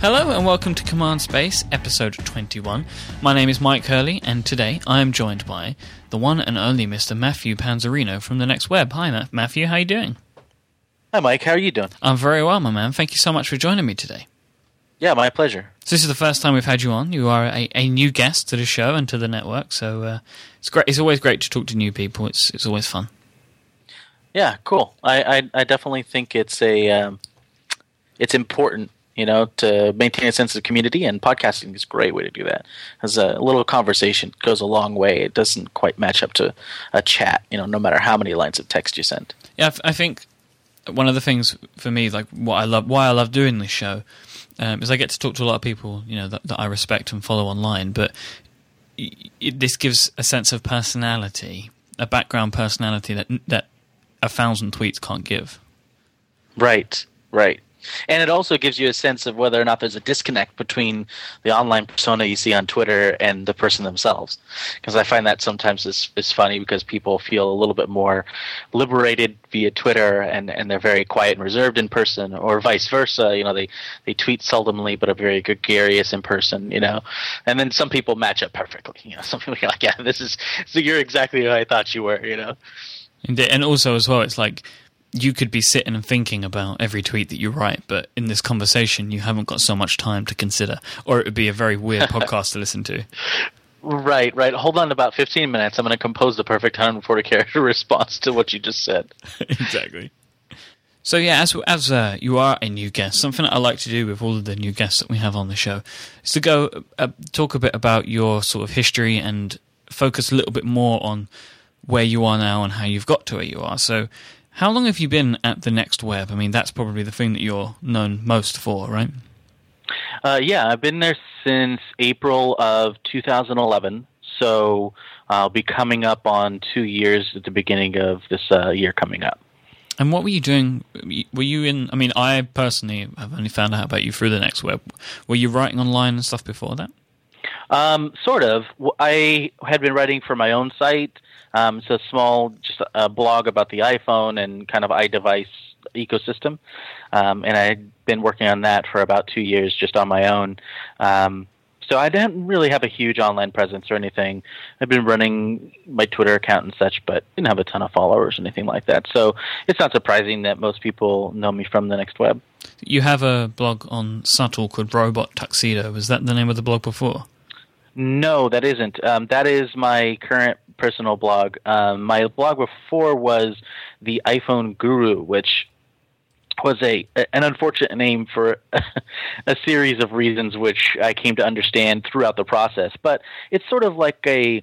Hello and welcome to Command Space, episode 21. My name is Mike Hurley, and today I am joined by the one and only Mr. Matthew Panzarino from the Next Web. Hi, Ma- Matthew. How are you doing? Hi, Mike. How are you doing? I'm very well, my man. Thank you so much for joining me today. Yeah, my pleasure. So this is the first time we've had you on. You are a, a new guest to the show and to the network, so uh, it's great. It's always great to talk to new people. It's it's always fun. Yeah, cool. I I, I definitely think it's a um, it's important, you know, to maintain a sense of community, and podcasting is a great way to do that. As a little conversation goes a long way. It doesn't quite match up to a chat, you know, no matter how many lines of text you send. Yeah, I f- I think one of the things for me, like what I love, why I love doing this show, um, is I get to talk to a lot of people, you know, that, that I respect and follow online. But y- it, this gives a sense of personality, a background personality that that a thousand tweets can't give. Right, right. And it also gives you a sense of whether or not there's a disconnect between the online persona you see on Twitter and the person themselves. Because I find that sometimes is, is funny because people feel a little bit more liberated via Twitter and, and they're very quiet and reserved in person, or vice versa. You know, they, they tweet seldomly but are very gregarious in person, you know. And then some people match up perfectly. You know, some people are like, yeah, this is, so you're exactly who I thought you were, you know. And, and also as well, it's like you could be sitting and thinking about every tweet that you write, but in this conversation, you haven't got so much time to consider, or it would be a very weird podcast to listen to. Right, right. Hold on about 15 minutes. I'm going to compose the perfect 140 character response to what you just said. exactly. So yeah, as as uh, you are a new guest, something that I like to do with all of the new guests that we have on the show is to go uh, talk a bit about your sort of history and focus a little bit more on where you are now and how you've got to where you are. So, how long have you been at the Next Web? I mean, that's probably the thing that you're known most for, right? Uh, yeah, I've been there since April of 2011. So I'll be coming up on two years at the beginning of this uh, year coming up. And what were you doing? Were you in? I mean, I personally have only found out about you through the Next Web. Were you writing online and stuff before that? Um, sort of. I had been writing for my own site. Um, it's a small, just a blog about the iPhone and kind of iDevice ecosystem. Um, and I had been working on that for about two years just on my own. Um, so I didn't really have a huge online presence or anything. I've been running my Twitter account and such, but didn't have a ton of followers or anything like that. So it's not surprising that most people know me from the Next Web. You have a blog on Svbtle called Robot Tuxedo. Was that the name of the blog before? No, that isn't. Um, that is my current personal blog. Um, my blog before was the iPhone Guru, which was a an unfortunate name for a series of reasons which I came to understand throughout the process. But it's sort of like a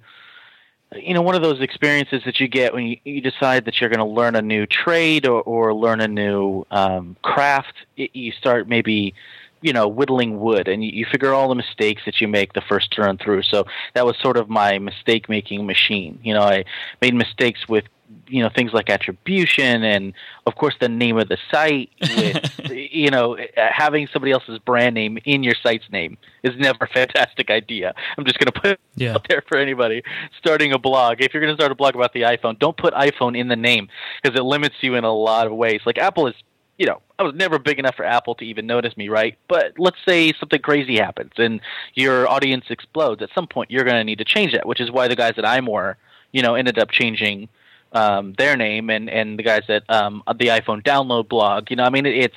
you know one of those experiences that you get when you, you decide that you're going to learn a new trade or, or learn a new um, craft. It, you start maybe you know whittling wood and you, you figure all the mistakes that you make the first turn through. So that was sort of my mistake making machine. You know i made mistakes with you know things like attribution and of course the name of the site with you know having somebody else's brand name in your site's name is never a fantastic idea. I'm just going to put Yeah. it out there for anybody starting a blog. If you're going to start a blog about the iphone don't put iphone in the name because it limits you in a lot of ways. Like apple is you know, I was never big enough for Apple to even notice me, right? But let's say something crazy happens and your audience explodes. At some point, you're going to need to change that, which is why the guys at iMore, you know, ended up changing um, their name, and and the guys at um, the iPhone download blog. You know, I mean, it, it's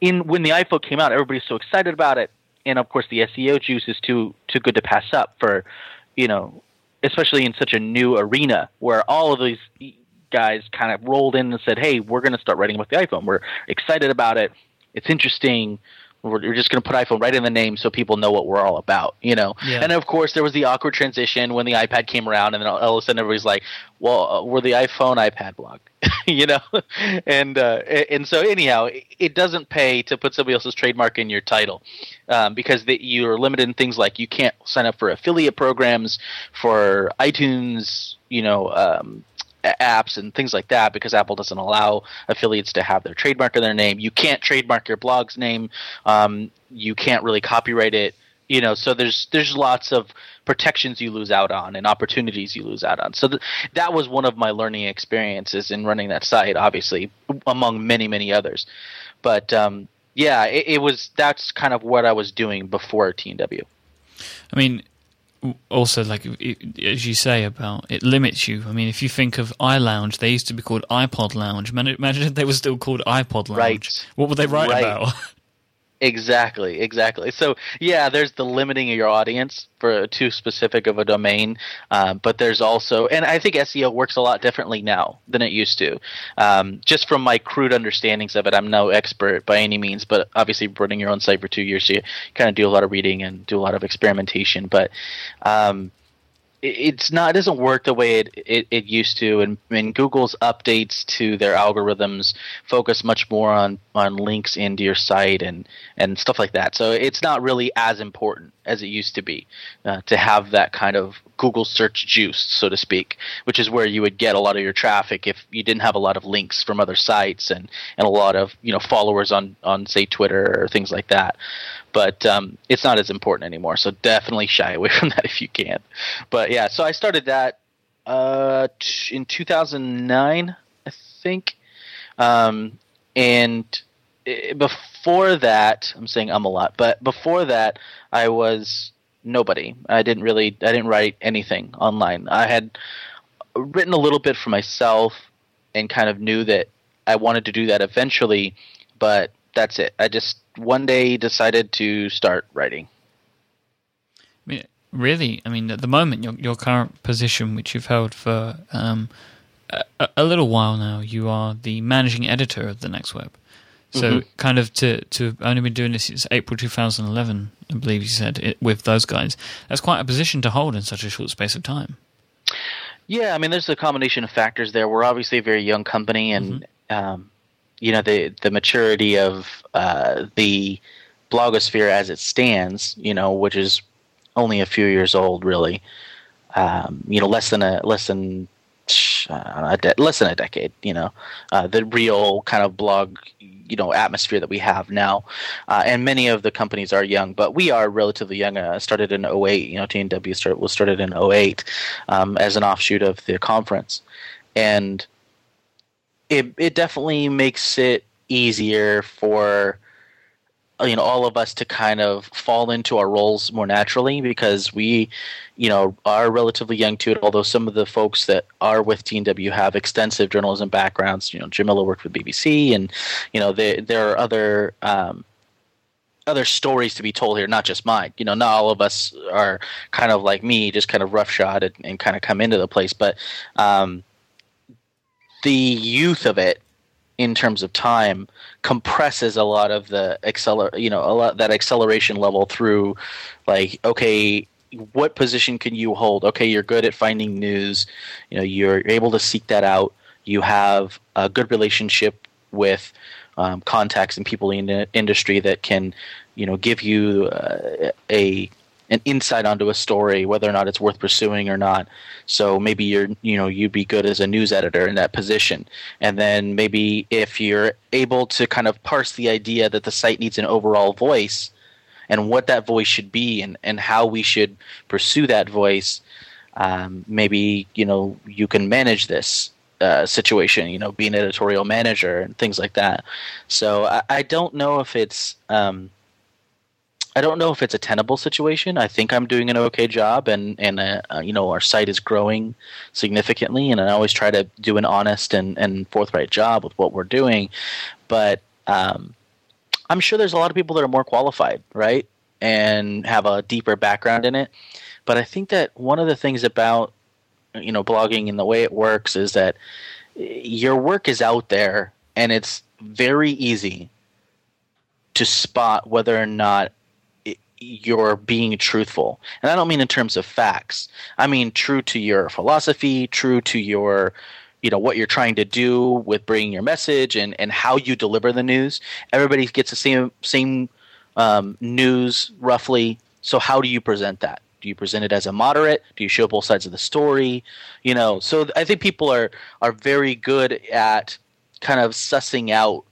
in when the iPhone came out, everybody's so excited about it, and of course, the SEO juice is too too good to pass up for, you know, especially in such a new arena where all of these guys kind of rolled in and said, "Hey, we're going to start writing about the iPhone. We're excited about it. It's interesting. We're, just going to put iPhone right in the name so people know what we're all about." You know. Yeah. And of course, there was the awkward transition when the iPad came around, and then all of a sudden everybody's like, "Well, uh, we're the iPhone iPad blog," you know. and uh, and so anyhow, it- doesn't pay to put somebody else's trademark in your title um, because the, you're limited in things like you can't sign up for affiliate programs for iTunes, you know, um, apps and things like that because Apple doesn't allow affiliates to have their trademark in their name. You can't trademark your blog's name. Um, you can't really copyright it. You know, so there's there's lots of protections you lose out on and opportunities you lose out on. So th- that was one of my learning experiences in running that site, obviously among many many others. But um, yeah, it, it was. That's kind of what I was doing before TNW. I mean, also like it, as you say about it limits you. I mean, if you think of iLounge, they used to be called iPod Lounge. Imagine if they were still called iPod Lounge. Right. What would they write Right. about? Exactly, exactly. So yeah, there's the limiting of your audience for too specific of a domain, um, but there's also, and I think SEO works a lot differently now than it used to. Um, just from my crude understandings of it, I'm no expert by any means, but obviously running your own site for two years, you kind of do a lot of reading and do a lot of experimentation. But um, it's not it doesn't work the way it, it, it used to. And, and google's updates to their algorithms focus much more on on links into your site and and stuff like that. So it's not really as important as it used to be uh, to have that kind of google search juice so to speak which is where you would get a lot of your traffic if you didn't have a lot of links from other sites and and a lot of you know followers on on say twitter or things like that but um, it's not as important anymore. So definitely shy away from that if you can. But yeah, so I started that uh, t- in 2009, I think, um, and before that, I'm saying I'm a lot, but before that, I was nobody. I didn't really, I didn't write anything online. I had written a little bit for myself and kind of knew that I wanted to do that eventually, but that's it. I just one day decided to start writing. I mean, really, I mean, at the moment, your your current position, which you've held for um, a, a little while now, you are the managing editor of the Next Web. So, Mhm. kind of to to only been doing this since April 2011, I believe you said it, with those guys. That's quite a position to hold in such a short space of time. Yeah, I mean, there's a combination of factors there. We're obviously a very young company, and um, you know the the maturity of uh, the blogosphere as it stands, you know, which is only a few years old, really. Um, you know, less than a less than a de- less than a decade. You know, uh, the real kind of blog, you know, atmosphere that we have now, uh, and many of the companies are young, but we are relatively young. Uh, started in 08, You know, TNW start, was started in 08 um, as an offshoot of the conference, and it it definitely makes it easier for you know all of us to kind of fall into our roles more naturally because we you know are relatively young to it although some of the folks that are with TNW have extensive journalism backgrounds. You know Jamillah worked with BBC and you know there there are other um, other stories to be told here not just mine. You know not all of us are kind of like me just kind of roughshod and, and kind of come into the place but um, the youth of it in terms of time compresses a lot of the acceler you know a lot that acceleration level through like okay what position can you hold? Okay you're good at finding news. You know you're able to seek that out. You have a good relationship with um, contacts and people in the industry that can you know give you uh, a an insight onto a story whether or not it's worth pursuing or not. So maybe you're you know you'd be good as a news editor in that position. And then maybe if you're able to kind of parse the idea that the site needs an overall voice and what that voice should be and, and how we should pursue that voice um, maybe you know you can manage this uh, situation you know be an editorial manager and things like that. So i, I don't know if it's um, I don't know if it's a tenable situation. I think I'm doing an okay job, and and uh, uh, you know our site is growing significantly, and I always try to do an honest and, and forthright job with what we're doing. But um, I'm sure there's a lot of people that are more qualified, right, and have a deeper background in it. But I think that one of the things about you know blogging and the way it works is that your work is out there, and it's very easy to spot whether or not you're being truthful. And I don't mean in terms of facts. I mean true to your philosophy, true to your you know what you're trying to do with bringing your message and, and how you deliver the news. Everybody gets the same same um, news roughly. So how do you present that? Do you present it as a moderate? Do you show both sides of the story? You know, so I think people are are very good at kind of sussing out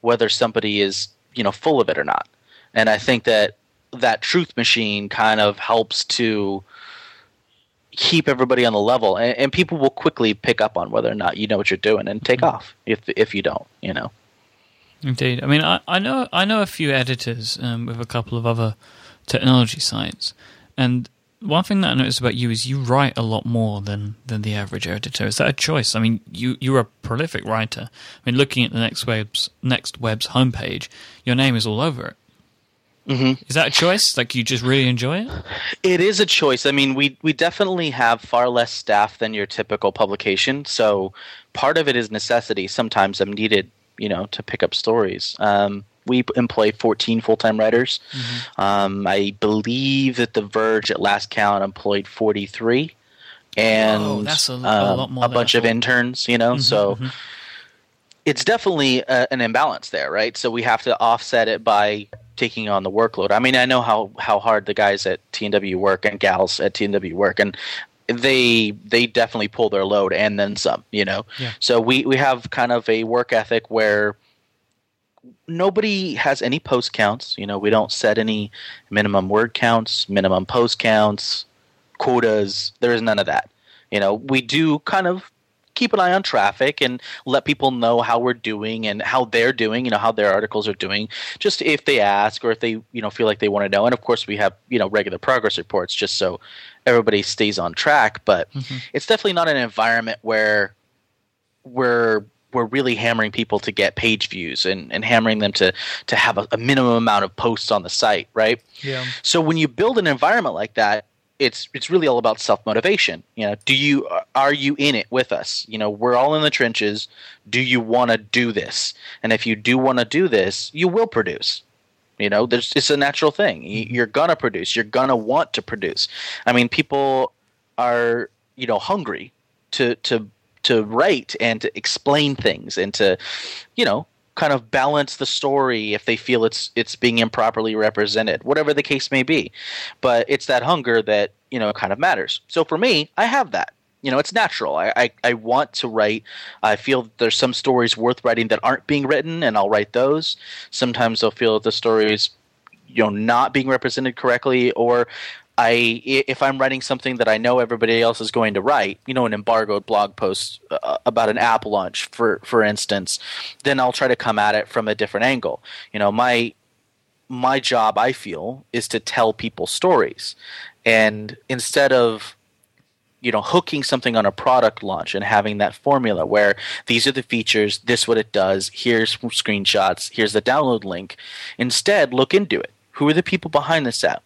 whether somebody is you know full of it or not. And I think that that truth machine kind of helps to keep everybody on the level and, and, people will quickly pick up on whether or not you know what you're doing and take off if if you don't you know Indeed. I mean, I, I know I know a few editors um, with a couple of other technology sites, and one thing that I noticed about you is you write a lot more than, than the average editor. Is that a choice? I mean, you you're a prolific writer. I mean, looking at the next web's next web's homepage, your name is all over it. Mm-hmm. Is that a choice? Like you just really enjoy it? It is a choice. I mean, we we definitely have far less staff than your typical publication, so part of it is necessity. Sometimes I'm needed, you know, to pick up stories. Um, we employ 14 full-time writers. Mm-hmm. Um, I believe that The Verge at last count employed 43, and Whoa, that's a, a, um, a bunch of interns. You know, mm-hmm, so mm-hmm. it's definitely a, an imbalance there, right? So we have to offset it by taking on the workload. I mean, I know how how hard the guys at TNW work and gals at TNW work, and they they definitely pull their load and then some. You know, yeah. so we we have kind of a work ethic where nobody has any post counts. You know, we don't set any minimum word counts, minimum post counts, quotas. There is none of that. You know, we do kind of keep an eye on traffic and let people know how we're doing and how they're doing, you know, how their articles are doing, just if they ask or if they, you know, feel like they want to know. And of course, we have, you know, regular progress reports just so everybody stays on track. But mm-hmm. it's definitely not an environment where we're we're really hammering people to get page views and, and hammering them to to have a, a minimum amount of posts on the site, right? Yeah. So when you build an environment like that, it's it's really all about self motivation. You know, do you are you in it with us? You know, we're all in the trenches. Do you want to do this? And if you do want to do this, you will produce. You know, there's it's a natural thing. Mm-hmm. You're gonna produce. You're gonna want to produce. I mean, people are you know hungry to to to write and to explain things and to you know kind of balance the story if they feel it's it's being improperly represented whatever the case may be. But it's that hunger that you know kind of matters. So for me i have that. You know it's natural. I, I, I want to write. I feel there's some stories worth writing that aren't being written and i'll write those. Sometimes i'll feel that the stories you know not being represented correctly or I if I'm writing something that I know everybody else is going to write, you know, an embargoed blog post uh, about an app launch, for for instance, then I'll try to come at it from a different angle. You know, my my job, I feel, is to tell people stories, and instead of you know hooking something on a product launch and having that formula where these are the features this what it does here's screenshots here's the download link instead look into it. Who are the people behind this app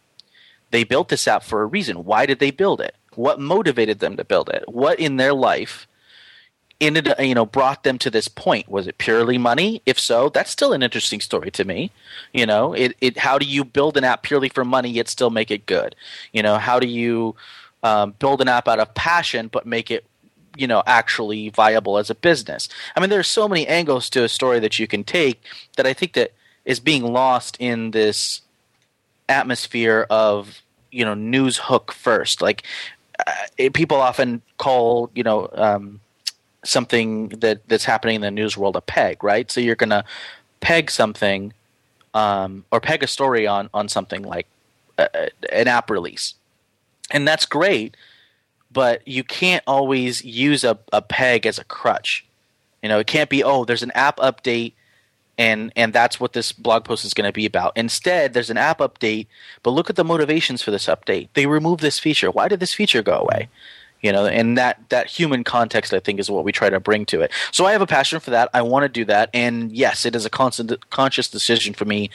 they built this app for a reason. Why did they build it? What motivated them to build it? What in their life ended you know brought them to this point? Was it purely money? If so, that's still an interesting story to me. You know, it, it how do you build an app purely for money yet still make it good? You know, how do you um, build an app out of passion but make it you know actually viable as a business i mean there's so many angles to a story that you can take that i think that is being lost in this atmosphere of you know news hook first. Like uh, people often call you know um, something that that's happening in the news world a peg, right? So you're gonna peg something um, or peg a story on on something like uh, an app release, and that's great. But you can't always use a, a peg as a crutch. You know, it can't be oh, there's an app update and and that's what this blog post is going to be about. Instead, there's an app update, but look at the motivations for this update. They removed this feature. Why did this feature go away? You know, and that that human context, I think, is what we try to bring to it. So I have a passion for that. I want to do that, and yes, it is a constant, conscious decision for me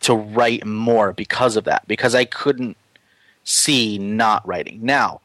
to write more because of that. Because I couldn't see not writing. Now,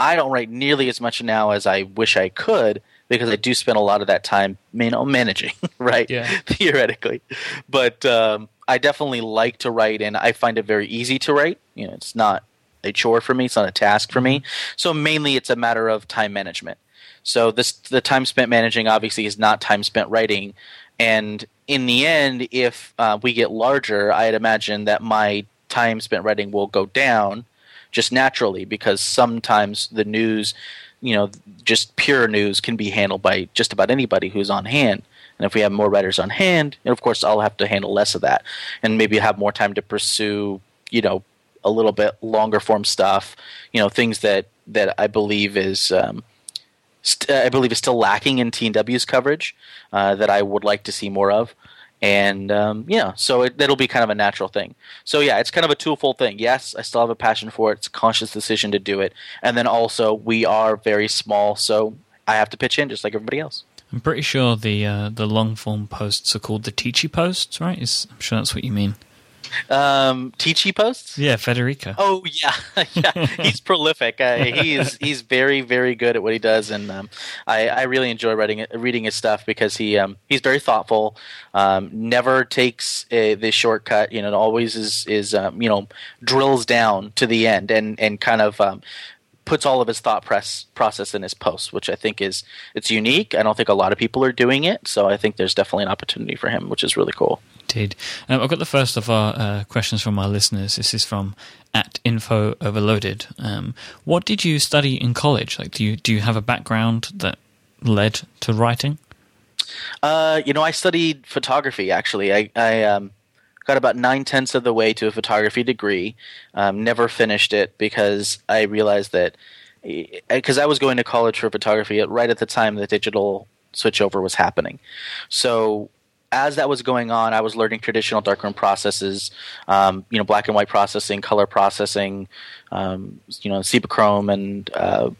I don't write nearly as much now as I wish I could because I do spend a lot of that time, you know, managing, right? Yeah. Theoretically, but um, I definitely like to write, and I find it very easy to write. You know, it's not a chore for me; it's not a task for me. Mm-hmm. So mainly, it's a matter of time management. So this the time spent managing obviously is not time spent writing, and in the end, if uh, we get larger, I'd imagine that my time spent writing will go down just naturally because sometimes the news you know, just pure news can be handled by just about anybody who's on hand. And if we have more writers on hand, and of course, I'll have to handle less of that, and maybe have more time to pursue, you know, a little bit longer form stuff. You know, things that that I believe is. Um, st- I believe is still lacking in TNW's coverage uh, that I would like to see more of. And um, yeah, so it, it'll be kind of a natural thing. So yeah, it's kind of a twofold thing. Yes, I still have a passion for it. It's a conscious decision to do it, and then also we are very small, so I have to pitch in just like everybody else. I'm pretty sure the uh, the long form posts are called the Viticci posts, right? Is, I'm sure that's what you mean. Um, posts. Yeah, Federico. Oh yeah, yeah. He's prolific. Uh, he's he's very very good at what he does, and um, I, I really enjoy reading reading his stuff because he um, he's very thoughtful. Um, never takes a, the shortcut. You know, always is is um, you know drills down to the end and and kind of um, puts all of his thought press process in his posts, which I think is it's unique. I don't think a lot of people are doing it, so I think there's definitely an opportunity for him, which is really cool. Um, I've got the first of our uh, questions from our listeners. This is from at info overloaded. Um, what did you study in college? Like, do you do you have a background that led to writing? Uh, you know, I studied photography. Actually, I, I um, got about nine tenths of the way to a photography degree. Um, never finished it because I realized that because I was going to college for photography right at the time the digital switchover was happening. So as that was going on, I was learning traditional darkroom processes, um, you know, black and white processing, color processing, um, you know, Cibachrome and uh,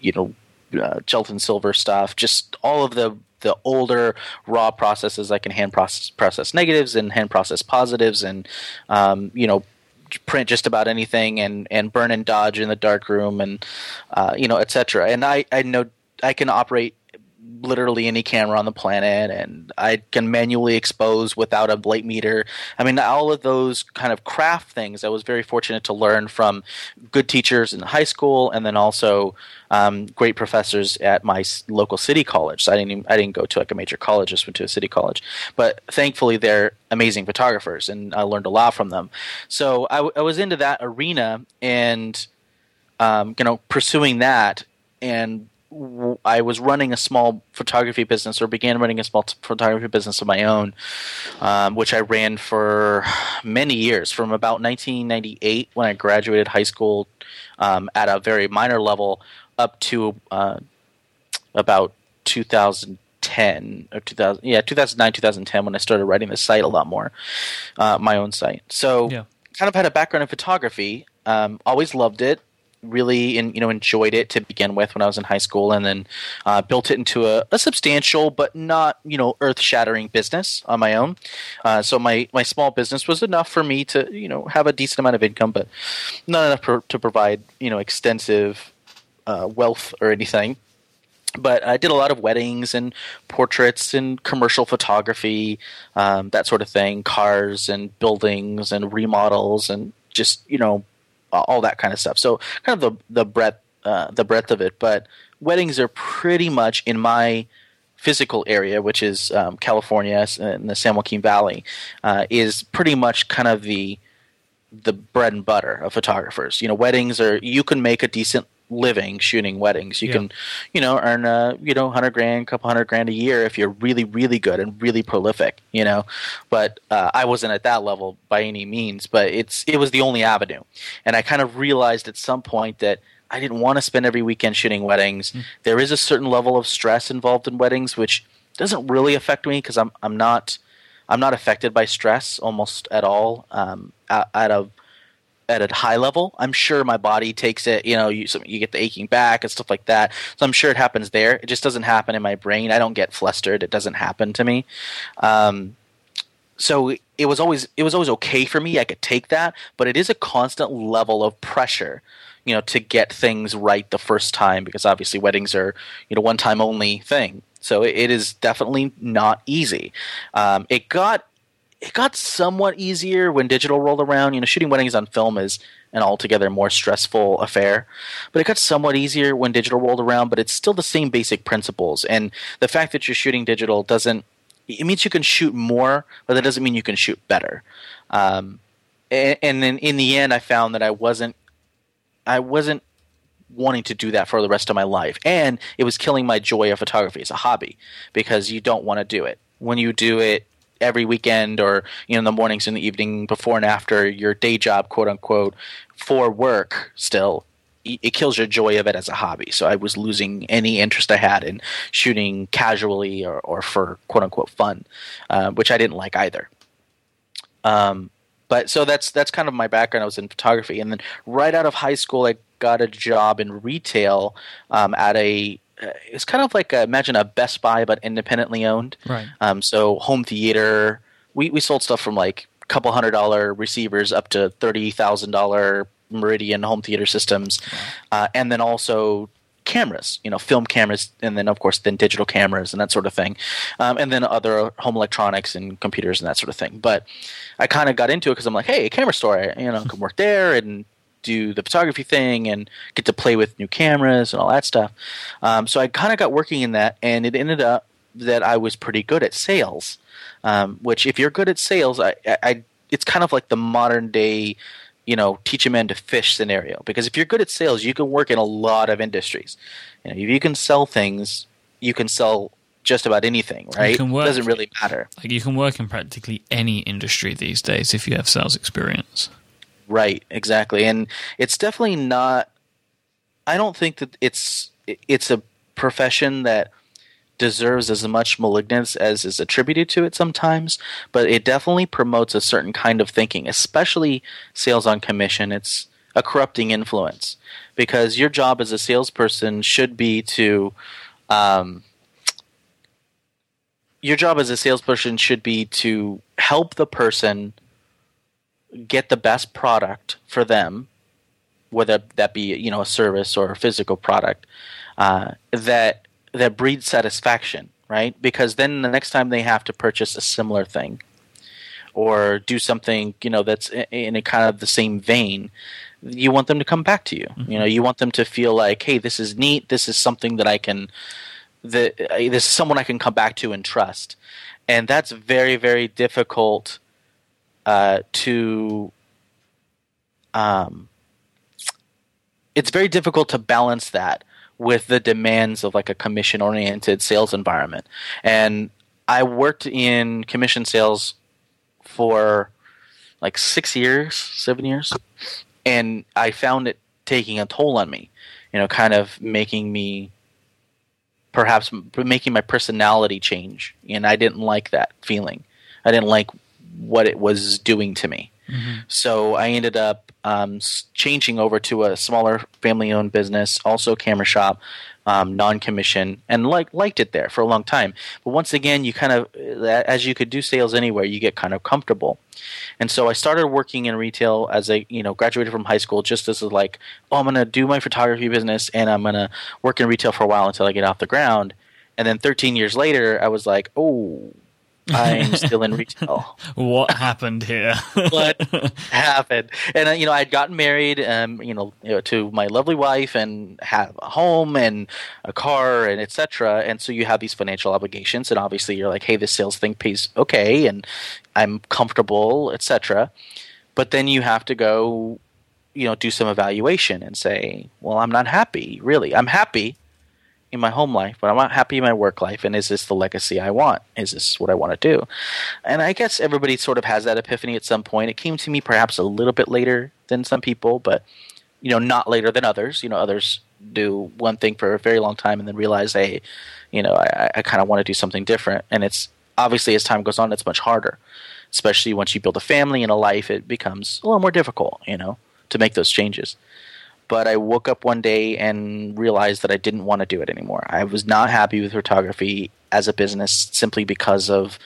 you know, uh, gelatin silver stuff, just all of the the older raw processes I can hand process process negatives and hand process positives and um, you know print just about anything and and burn and dodge in the darkroom, and uh, you know etc. And I I know I can operate literally any camera on the planet and I can manually expose without a light meter. I mean, all of those kind of craft things I was very fortunate to learn from good teachers in high school and then also um, great professors at my local city college. So I didn't even, I didn't go to like a major college, just went to a city college. But thankfully, they're amazing photographers and I learned a lot from them. So I, w- I was into that arena and, um, you know, pursuing that and I was running a small photography business, or began running a small photography business of my own, um, which I ran for many years, from about 1998 when I graduated high school um, at a very minor level, up to uh, about 2010 or 2000, yeah, 2009, 2010 when I started writing the site a lot more, uh, my own site. So, yeah. kind of had a background in photography. Um, always loved it really in, you know enjoyed it to begin with when I was in high school, and then uh, built it into a, a, substantial but not you know earth shattering business on my own. Uh, so my my small business was enough for me to you know have a decent amount of income, but not enough per, to provide you know extensive uh, wealth or anything. But I did a lot of weddings and portraits and commercial photography, um, that sort of thing, cars and buildings and remodels and just you know all that kind of stuff. So kind of the the breadth uh, the breadth of it. But weddings are pretty much in my physical area, which is um, California in the San Joaquin Valley, uh, is pretty much kind of the the bread and butter of photographers. You know, weddings are you can make a decent living shooting weddings. You yeah. can, you know, earn a you know hundred grand, couple hundred grand a year if you're really really good and really prolific. You know, but uh, I wasn't at that level by any means. But it's it was the only avenue, and I kind of realized at some point that. I didn't want to spend every weekend shooting weddings. Mm. There is a certain level of stress involved in weddings, which doesn't really affect me because I'm I'm not I'm not affected by stress almost at all. Um, at, at a at a high level. I'm sure my body takes it. You know, you you get the aching back and stuff like that. So I'm sure it happens there. It just doesn't happen in my brain. I don't get flustered. It doesn't happen to me. Um, so it was always it was always okay for me. I could take that, but it is a constant level of pressure you know to get things right the first time because obviously weddings are you know one time only thing so it is definitely not easy um, it got it got somewhat easier when digital rolled around. You know, shooting weddings on film is an altogether more stressful affair. But it got somewhat easier when digital rolled around, but it's still the same basic principles. And the fact that you're shooting digital doesn't it means you can shoot more, but that doesn't mean you can shoot better. Um, and, and then in the end, I found that I wasn't I wasn't wanting to do that for the rest of my life, and it was killing my joy of photography as a hobby because you don't want to do it. When you do it, every weekend or you know in the mornings and the evening before and after your day job quote unquote for work still it kills your joy of it as a hobby. So I was losing any interest I had in shooting casually or, or for quote unquote fun, uh, which I didn't like either. Um, but so that's that's kind of my background. I was in photography, and then right out of high school, I got a job in retail um, at a. Uh, it's kind of like a, imagine a Best Buy but independently owned. Right. Um, so home theater. We we sold stuff from like a couple hundred dollar receivers up to thirty thousand dollar Meridian home theater systems, uh, and then also cameras, you know, film cameras, and then of course then digital cameras and that sort of thing, um, and then other home electronics and computers and that sort of thing. But I kind of got into it because I'm like, hey, a camera store, I, you know, can work there and do the photography thing and get to play with new cameras and all that stuff. Um, so I kind of got working in that, and it ended up that I was pretty good at sales. Um, which, if you're good at sales, I, I, it's kind of like the modern day you know, teach a man to fish scenario. Because if you're good at sales, you can work in a lot of industries. You know, if you can sell things, you can sell just about anything, right? can work- it doesn't really matter. Like you can work in practically any industry these days if you have sales experience. Right, exactly. And it's definitely not I don't think that it's it's a profession that deserves as much malignance as is attributed to it sometimes, but it definitely promotes a certain kind of thinking, especially sales on commission. It's a corrupting influence because your job as a salesperson should be to um, your job as a salesperson should be to help the person get the best product for them, whether that be you know a service or a physical product uh, that that breeds satisfaction, right? Because then the next time they have to purchase a similar thing or do something, you know, that's in a kind of the same vein, you want them to come back to you. Mm-hmm. You know, you want them to feel like, hey, this is neat. This is something that I can, that this is someone I can come back to and trust. And that's very, very difficult uh, to. Um, it's very difficult to balance that with the demands of like a commission oriented sales environment. And I worked in commission sales for like six years, seven years, and I found it taking a toll on me, you know, kind of making me perhaps making my personality change. And I didn't like that feeling. I didn't like what it was doing to me. Mm-hmm. So I ended up um, changing over to a smaller family-owned business, also camera shop, um, non-commission, and like liked it there for a long time. But once again, you kind of, as you could do sales anywhere, you get kind of comfortable. And so I started working in retail as a you know graduated from high school, just as a like, oh, I'm gonna do my photography business and I'm gonna work in retail for a while until I get off the ground. And then 13 years later, I was like, oh, I'm still in retail. what happened here? what happened? And uh, you know, I'd gotten married, um, you know, you know, to my lovely wife, and have a home and a car, and etc. And so you have these financial obligations, and obviously you're like, hey, this sales thing pays okay, and I'm comfortable, etc. But then you have to go, you know, do some evaluation and say, well, I'm not happy. Really, I'm happy in my home life, but I'm not happy in my work life. And is this the legacy I want? Is this what I want to do? And I guess everybody sort of has that epiphany at some point. It came to me perhaps a little bit later than some people, but you know, not later than others. You know, others do one thing for a very long time and then realize, hey, you know, I, I kind of want to do something different. And it's obviously as time goes on, it's much harder, especially once you build a family and a life. It becomes a little more difficult, you know, to make those changes but I woke up one day and realized that I didn't want to do it anymore. I was not happy with photography as a business simply because of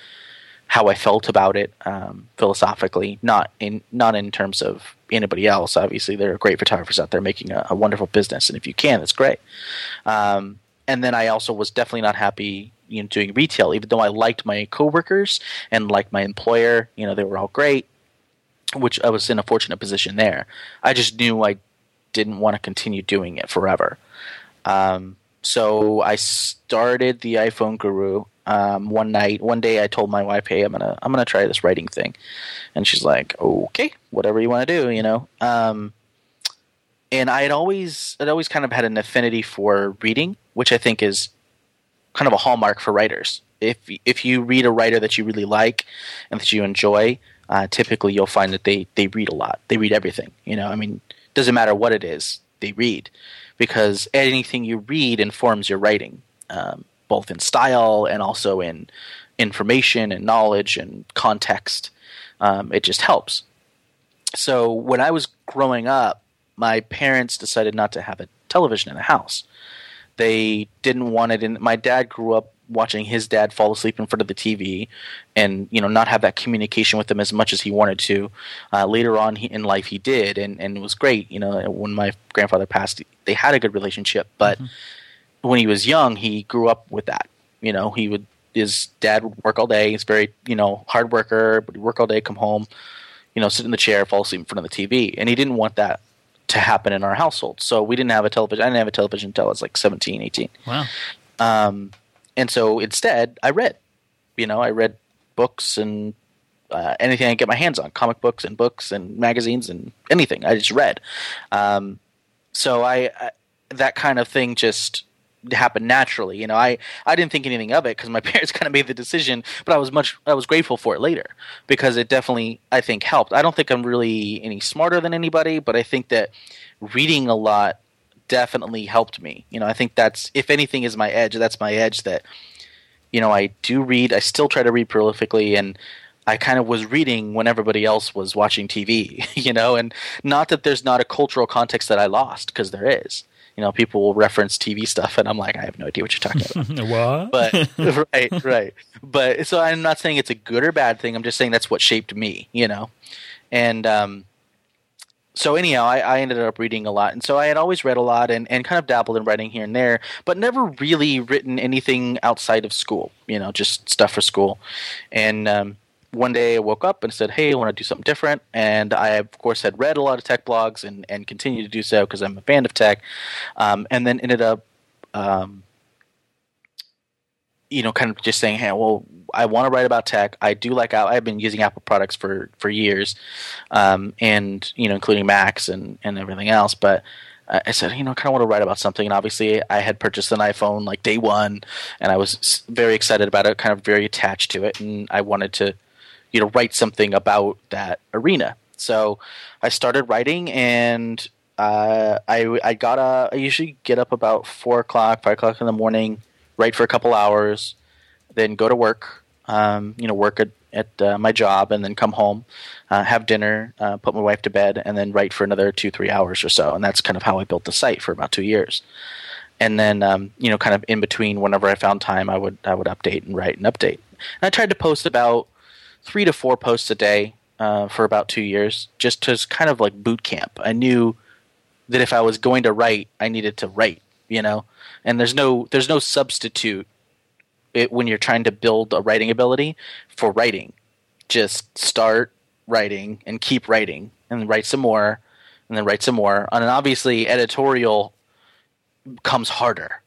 how I felt about it um, philosophically, not in not in terms of anybody else. Obviously, there are great photographers out there making a, a wonderful business, and if you can, that's great. Um, and then I also was definitely not happy you know doing retail, even though I liked my coworkers and liked my employer. You know, they were all great, which I was in a fortunate position there. I just knew I didn't want to continue doing it forever. Um, so I started the iPhone Guru um, one night. One day, I told my wife, "Hey, I'm gonna I'm gonna try this writing thing," and she's like, "Okay, whatever you want to do," you know. Um, and I had always I'd always kind of had an affinity for reading, which I think is kind of a hallmark for writers. If if you read a writer that you really like and that you enjoy, uh, typically you'll find that they they read a lot. They read everything. You know, I mean, doesn't matter what it is. they read, because anything you read informs your writing, um, both in style and also in information and knowledge and context. Um, it just helps. So when I was growing up, my parents decided not to have a television in the house. They didn't want it in. My dad grew up watching his dad fall asleep in front of the TV, and you know not have that communication with him as much as he wanted to. Uh, later on he, in life, he did, and and it was great. You know, when my grandfather passed, they had a good relationship. But mm-hmm. when he was young, he grew up with that. You know, he would his dad would work all day. He's very you know hard worker, but he'd work all day, come home, you know, sit in the chair, fall asleep in front of the TV, and he didn't want that to happen in our household. So we didn't have a television. I didn't have a television until I was like 17, 18. Wow. Um, and so instead, I read. You know, I read books and uh, anything I could get my hands on, comic books and books and magazines and anything. I just read. Um, so I, I, that kind of thing just happened naturally. You know, I I didn't think anything of it because my parents kind of made the decision, but I was much I was grateful for it later because it definitely I think helped. I don't think I'm really any smarter than anybody, but I think that reading a lot definitely helped me. You know, I think that's if anything is my edge, that's my edge that you know, I do read, I still try to read prolifically and I kind of was reading when everybody else was watching TV, you know, and not that there's not a cultural context that I lost because there is. You know, people will reference TV stuff, and I'm like, I have no idea what you're talking about. what? But right, right. But so I'm not saying it's a good or bad thing. I'm just saying that's what shaped me. You know, and um, so anyhow, I, I, ended up reading a lot, and so I had always read a lot and, and kind of dabbled in writing here and there, but never really written anything outside of school. You know, just stuff for school. And um, one day I woke up and said, "Hey, I want to do something different." And I, of course, had read a lot of tech blogs and and continue to do so because I'm a fan of tech. Um, and then ended up, um, you know, kind of just saying, "Hey, well, I want to write about tech. I do like I've been using Apple products for for years, um, and you know, including Macs and and everything else. But I said, you know, I kind of want to write about something. And obviously, I had purchased an iPhone like day one, and I was very excited about it, kind of very attached to it, and I wanted to, you know, write something about that arena. So I started writing, and uh, I I got a. I usually get up about four o'clock, five o'clock in the morning, write for a couple hours, then go to work um, you know, work at, at uh, my job and then come home, uh, have dinner, uh, put my wife to bed, and then write for another two, three hours or so. And that's kind of how I built the site for about two years. And then, um, you know, kind of in between, whenever I found time, I would I would update and write and update. And I tried to post about three to four posts a day uh, for about two years, just to kind of like boot camp. I knew that if I was going to write, I needed to write, you know. And there's no there's no substitute it, when you're trying to build a writing ability for writing. Just start writing and keep writing and write some more and then write some more. And obviously, editorial comes harder.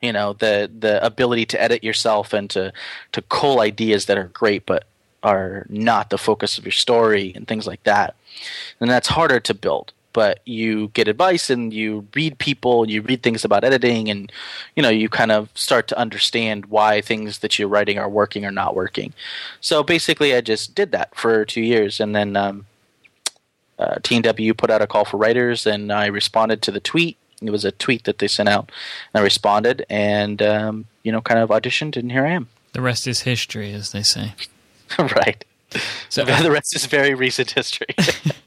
You know, the the ability to edit yourself and to to cull ideas that are great but are not the focus of your story and things like that. And that's harder to build but you get advice and you read people and you read things about editing and you know you kind of start to understand why things that you're writing are working or not working. So basically i just did that for two years and then um, uh, tnw put out a call for writers and i responded to the tweet. It was a tweet that they sent out and i responded and um, you know kind of auditioned and here i am. The rest is history as they say. Right. So the rest is very recent history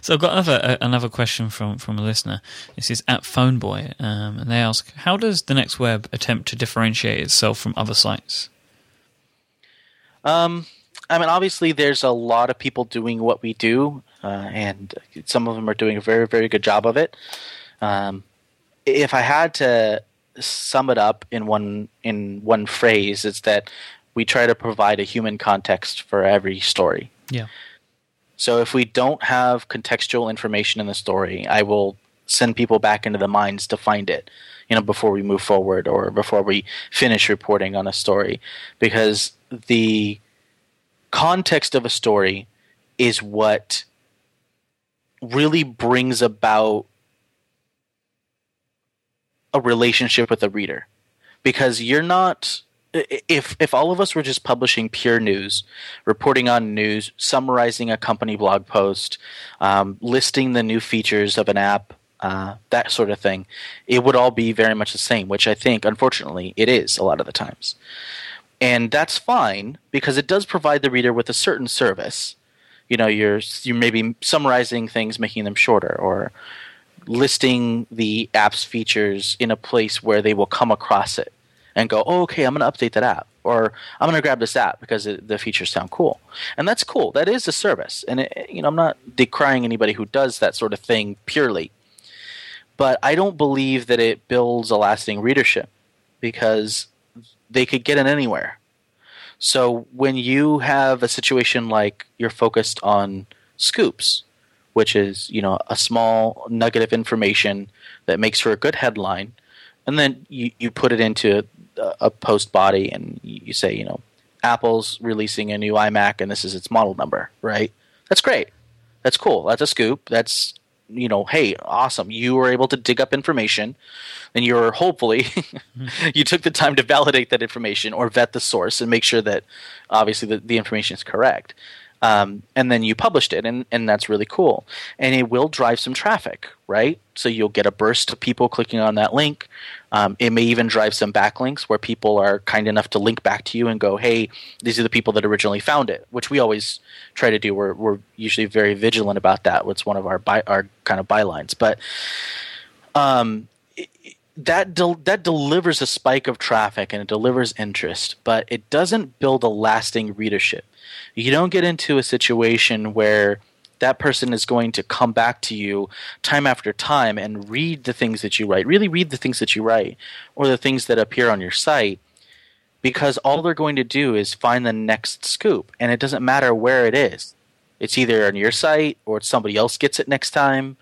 so I've got another another question from from a listener. This is at Phoneboy, um, and they ask, "How does the Next Web attempt to differentiate itself from other sites?" Um, I mean, obviously, there's a lot of people doing what we do, uh, and some of them are doing a very very good job of it. Um, if I had to sum it up in one in one phrase, it's that we try to provide a human context for every story. Yeah. So if we don't have contextual information in the story, I will send people back into the mines to find it, you know, before we move forward or before we finish reporting on a story, because the context of a story is what really brings about a relationship with the reader. Because you're not if if all of us were just publishing pure news, reporting on news, summarizing a company blog post, um, listing the new features of an app, uh, that sort of thing, it would all be very much the same, which I think, unfortunately, it is a lot of the times. And that's fine because it does provide the reader with a certain service. You know, you're you're maybe summarizing things, making them shorter, or listing the app's features in a place where they will come across it and go, oh, okay, I'm going to update that app, or I'm going to grab this app because it, the features sound cool, and that's cool. That is a service, and it, you know, I'm not decrying anybody who does that sort of thing purely, but I don't believe that it builds a lasting readership because they could get it anywhere. So when you have a situation like you're focused on scoops, which is you know a small nugget of information that makes for a good headline, and then you, you put it into a, post body and you say you know Apple's releasing a new iMac and this is its model number, right? That's great. That's cool. That's a scoop. That's you know, hey, awesome. You were able to dig up information and you're hopefully mm-hmm. you took the time to validate that information or vet the source and make sure that obviously the, the information is correct. Um, and then you published it, and, and that's really cool. And it will drive some traffic, right? So you'll get a burst of people clicking on that link. Um, it may even drive some backlinks where people are kind enough to link back to you and go, hey, these are the people that originally found it, which we always try to do. We're, we're usually very vigilant about that. It's one of our, by, our kind of bylines. But um, that del- that delivers a spike of traffic and it delivers interest, but it doesn't build a lasting readership. You don't get into a situation where that person is going to come back to you time after time and read the things that you write. Really read the things that you write or the things that appear on your site because all they're going to do is find the next scoop and it doesn't matter where it is. It's either on your site or somebody else gets it next time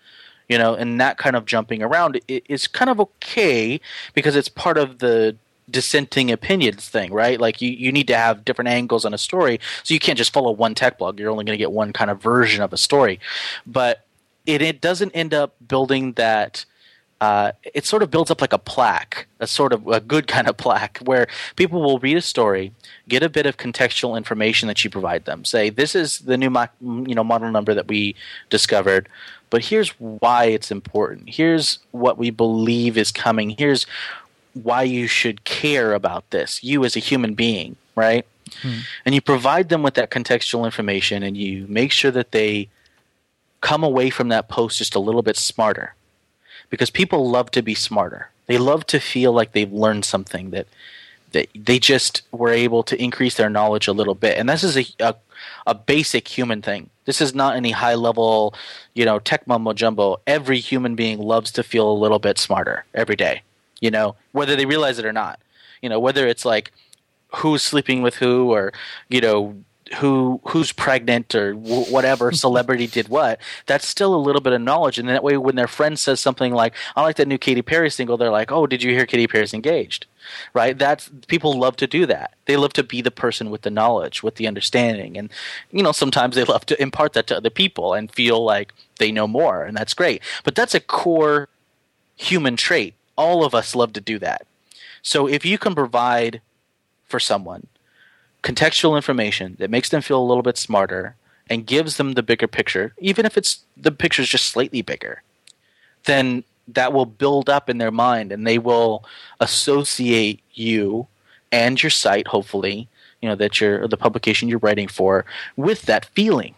you know, and that kind of jumping around is kind of okay because it's part of the dissenting opinions thing, right? Like you, you need to have different angles on a story, so you can't just follow one tech blog. You're only going to get one kind of version of a story, but it it doesn't end up building that. Uh, it sort of builds up like a plaque, a sort of a good kind of plaque, where people will read a story, get a bit of contextual information that you provide them. Say, this is the new mo- you know model number that we discovered but here's why it's important. Here's what we believe is coming. Here's why you should care about this, you as a human being, right? Hmm. And you provide them with that contextual information and you make sure that they come away from that post just a little bit smarter. Because people love to be smarter. They love to feel like they've learned something that that they just were able to increase their knowledge a little bit. And this is a, a, a basic human thing. This is not any high level, you know, tech mumbo jumbo. Every human being loves to feel a little bit smarter every day, you know, whether they realize it or not. You know, whether it's like who's sleeping with who or, you know, who who's pregnant or w- whatever celebrity did what that's still a little bit of knowledge. And that way when their friend says something like i like that new Katy Perry single they're like oh did you hear Katy Perry's engaged? Right? That's people love to do that. They love to be the person with the knowledge with the understanding. And you know sometimes they love to impart that to other people and feel like they know more and that's great. But that's a core human trait. All of us love to do that. So if you can provide for someone contextual information that makes them feel a little bit smarter and gives them the bigger picture even if it's the picture is just slightly bigger then that will build up in their mind and they will associate you and your site hopefully you know that you're the publication you're writing for with that feeling.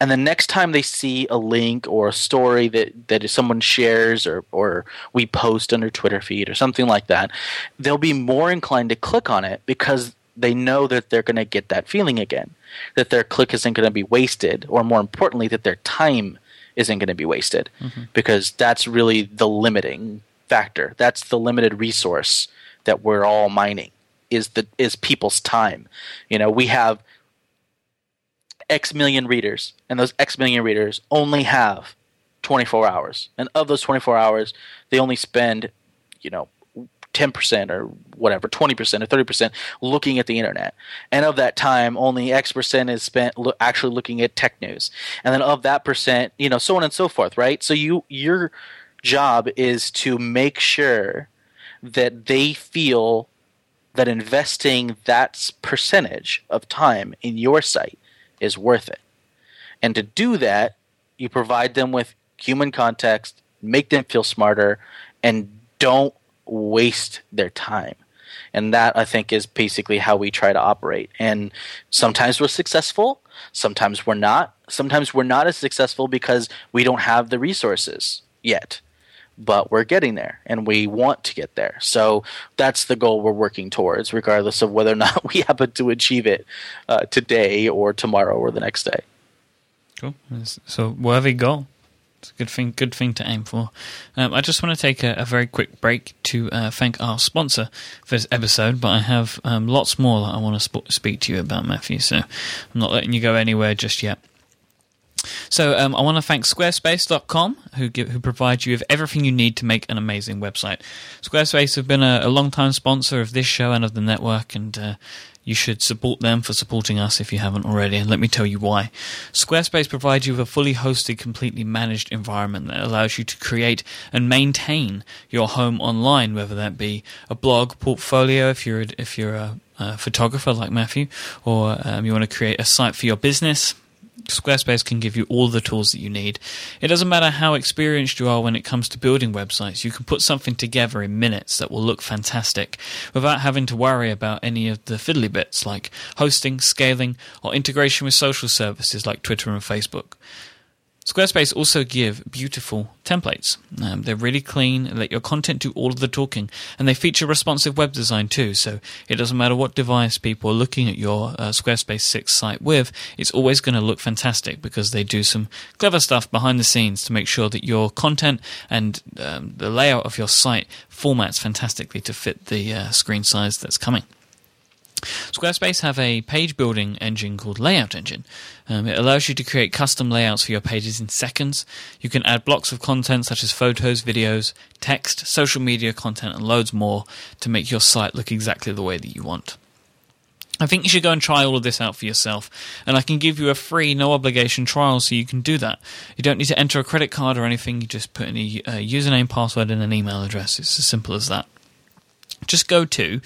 And the next time they see a link or a story that, that someone shares or, or we post on their twitter feed or something like that they'll be more inclined to click on it because they know that they're going to get that feeling again that their click isn't going to be wasted or more importantly that their time isn't going to be wasted mm-hmm. because that's really the limiting factor. That's the limited resource that we're all mining is the is people's time. You know, we have X million readers, and those X million readers only have 24 hours. And of those 24 hours, they only spend, you know, 10% or whatever, 20% or 30% looking at the internet. And of that time, only X percent is spent lo- actually looking at tech news. And then of that percent, you know, so on and so forth, right? So you your job is to make sure that they feel that investing that percentage of time in your site is worth it. And to do that, you provide them with human context, make them feel smarter, and don't waste their time. And that I think is basically how we try to operate. And sometimes we're successful, sometimes we're not. Sometimes we're not as successful because we don't have the resources yet. But we're getting there and we want to get there. So that's the goal we're working towards, regardless of whether or not we happen to achieve it uh, today or tomorrow or the next day. Cool. So worthy goal. It's a good thing, good thing to aim for. Um, I just want to take a, a very quick break to uh, thank our sponsor for this episode, but I have um, lots more that I want to sp- speak to you about, Matthew. So I'm not letting you go anywhere just yet. So um, I want to thank Squarespace.com, who give, who provide you with everything you need to make an amazing website. Squarespace have been a, a long time sponsor of this show and of the network, and uh, you should support them for supporting us if you haven't already, and let me tell you why. Squarespace provides you with a fully hosted, completely managed environment that allows you to create and maintain your home online, whether that be a blog, portfolio, if you're a, if you're a, a photographer like Matthew, or um, you want to create a site for your business Squarespace can give you all the tools that you need. It doesn't matter how experienced you are when it comes to building websites, you can put something together in minutes that will look fantastic without having to worry about any of the fiddly bits like hosting, scaling, or integration with social services like Twitter and Facebook. Squarespace also give beautiful templates. Um, they're really clean, let your content do all of the talking, and they feature responsive web design too. So it doesn't matter what device people are looking at your uh, Squarespace 6 site with, it's always going to look fantastic because they do some clever stuff behind the scenes to make sure that your content and um, the layout of your site formats fantastically to fit the uh, screen size that's coming. Squarespace have a page building engine called Layout Engine. Um, it allows you to create custom layouts for your pages in seconds. You can add blocks of content such as photos, videos, text, social media content, and loads more to make your site look exactly the way that you want. I think you should go and try all of this out for yourself, and I can give you a free, no obligation trial so you can do that. You don't need to enter a credit card or anything, you just put in a uh, username, password, and an email address. It's as simple as that. Just go to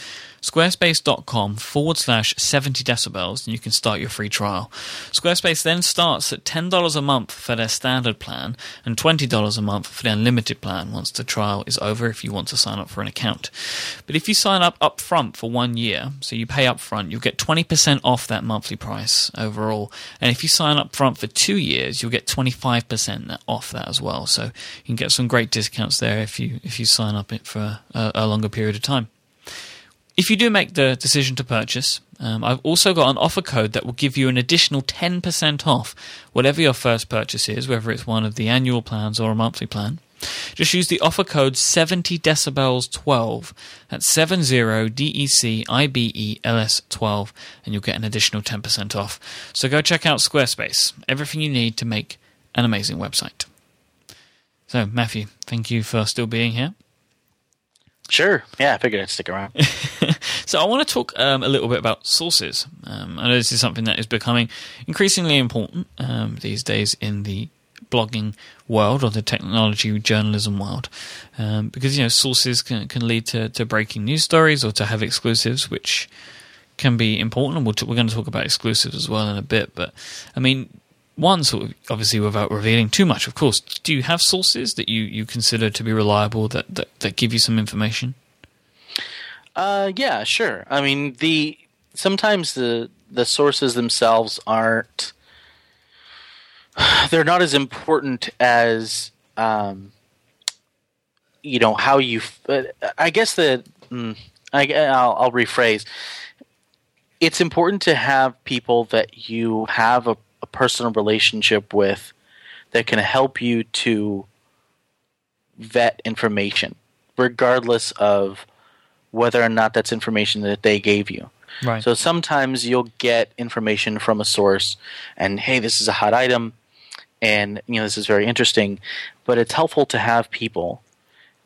squarespace.com forward slash 70 decibels and you can start your free trial. Squarespace then starts at $10 a month for their standard plan and $20 a month for their unlimited plan once the trial is over if you want to sign up for an account. But if you sign up up front for one year, so you pay up front, you'll get 20% off that monthly price overall. And if you sign up front for two years, you'll get 25% off that as well. So you can get some great discounts there if you if you sign up for a, a longer period of time. If you do make the decision to purchase, um, I've also got an offer code that will give you an additional 10% off whatever your first purchase is, whether it's one of the annual plans or a monthly plan. Just use the offer code 70 decibels 12 at 70 D E C I B E L S 12 and you'll get an additional 10% off. So go check out Squarespace, everything you need to make an amazing website. So, Matthew, thank you for still being here. Sure. Yeah, I figured I'd stick around. so I want to talk um, a little bit about sources. Um, I know this is something that is becoming increasingly important um, these days in the blogging world or the technology journalism world, um, because you know sources can, can lead to, to breaking news stories or to have exclusives, which can be important. And we we are going to talk about exclusives as well in a bit. But I mean, one sort of obviously without revealing too much of course. Do you have sources that you, you consider to be reliable that, that, that give you some information? Uh, yeah sure. I mean the sometimes the the sources themselves aren't they're not as important as um, you know how you uh, i guess that mm, I, I'll, I'll rephrase. It's important to have people that you have a a personal relationship with that can help you to vet information, regardless of whether or not that's information that they gave you. Right. So sometimes you'll get information from a source, and hey, this is a hot item, and you know this is very interesting, but it's helpful to have people.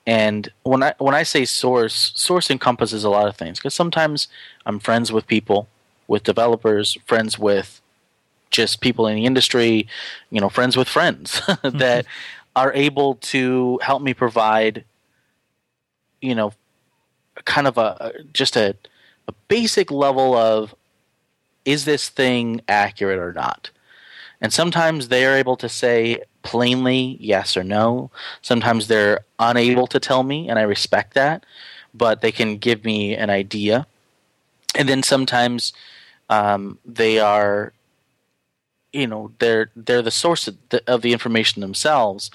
And when I when I say source, source encompasses a lot of things because sometimes I'm friends with people, with developers, friends with just people in the industry, you know, friends with friends that are able to help me provide, you know, kind of a just a, a basic level of is this thing accurate or not? And sometimes they are able to say plainly yes or no. Sometimes they're unable to tell me, and I respect that, but they can give me an idea. And then sometimes um, they are, you know, they're they're the source of the, of the information themselves.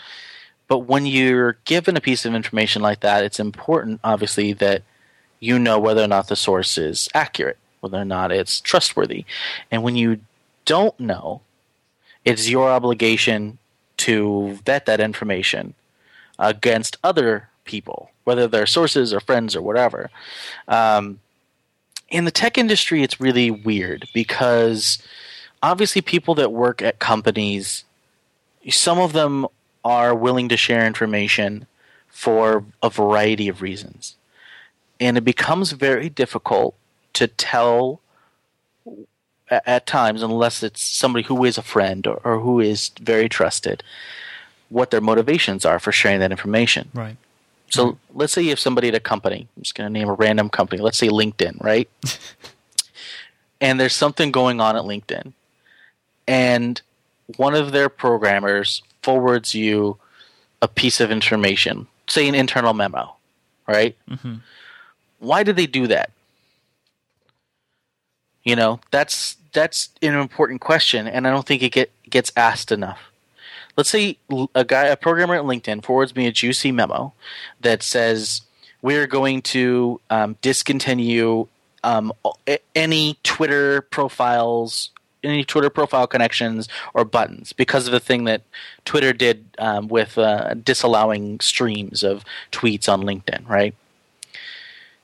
But when you're given a piece of information like that, it's important, obviously, that you know whether or not the source is accurate, whether or not it's trustworthy. And when you don't know, it's your obligation to vet that information against other people, whether they're sources or friends or whatever. Um, in the tech industry, it's really weird because obviously people that work at companies, some of them are willing to share information for a variety of reasons. And it becomes very difficult to tell at times, unless it's somebody who is a friend or, or who is very trusted, what their motivations are for sharing that information. Right. So mm-hmm. let's say you have somebody at a company. I'm just going to name a random company. Let's say LinkedIn, right? and there's something going on at LinkedIn, and one of their programmers forwards you a piece of information, say an internal memo, right? Mm-hmm. Why did they do that? You know, that's that's an important question, and I don't think it get, gets asked enough. Let's say a guy, a programmer at LinkedIn, forwards me a juicy memo that says we're going to um, discontinue um, any Twitter profiles, any Twitter profile connections or buttons because of the thing that Twitter did um, with uh, disallowing streams of tweets on LinkedIn, right?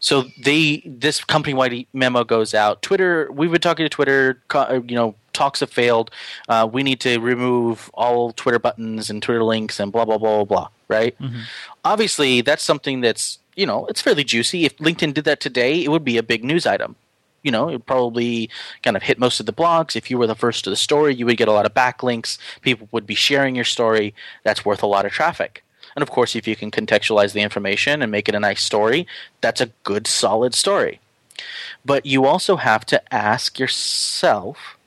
So they this company wide memo goes out. Twitter, we've been talking to Twitter. Uh, you know, talks have failed. Uh, we need to remove all Twitter buttons and Twitter links and blah blah blah blah blah. Right? Mm-hmm. Obviously, that's something that's you know it's fairly juicy. If LinkedIn did that today, it would be a big news item. You know, it probably kind of hit most of the blogs. If you were the first to the story, you would get a lot of backlinks. People would be sharing your story. That's worth a lot of traffic. And of course, if you can contextualize the information and make it a nice story, that's a good, solid story. But you also have to ask yourself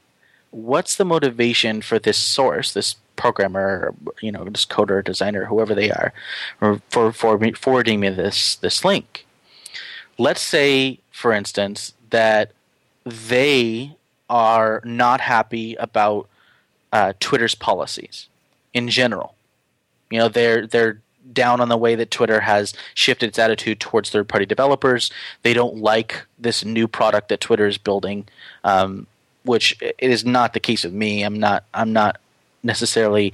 what's the motivation for this source, this programmer, you know, this coder, designer, whoever they are, for, for forwarding me this, this link? Let's say, for instance, that they are not happy about uh, Twitter's policies in general. You know, they're they're down on the way that Twitter has shifted its attitude towards third party developers. They don't like this new product that Twitter is building, um, which it is not the case with me. I'm not I'm not necessarily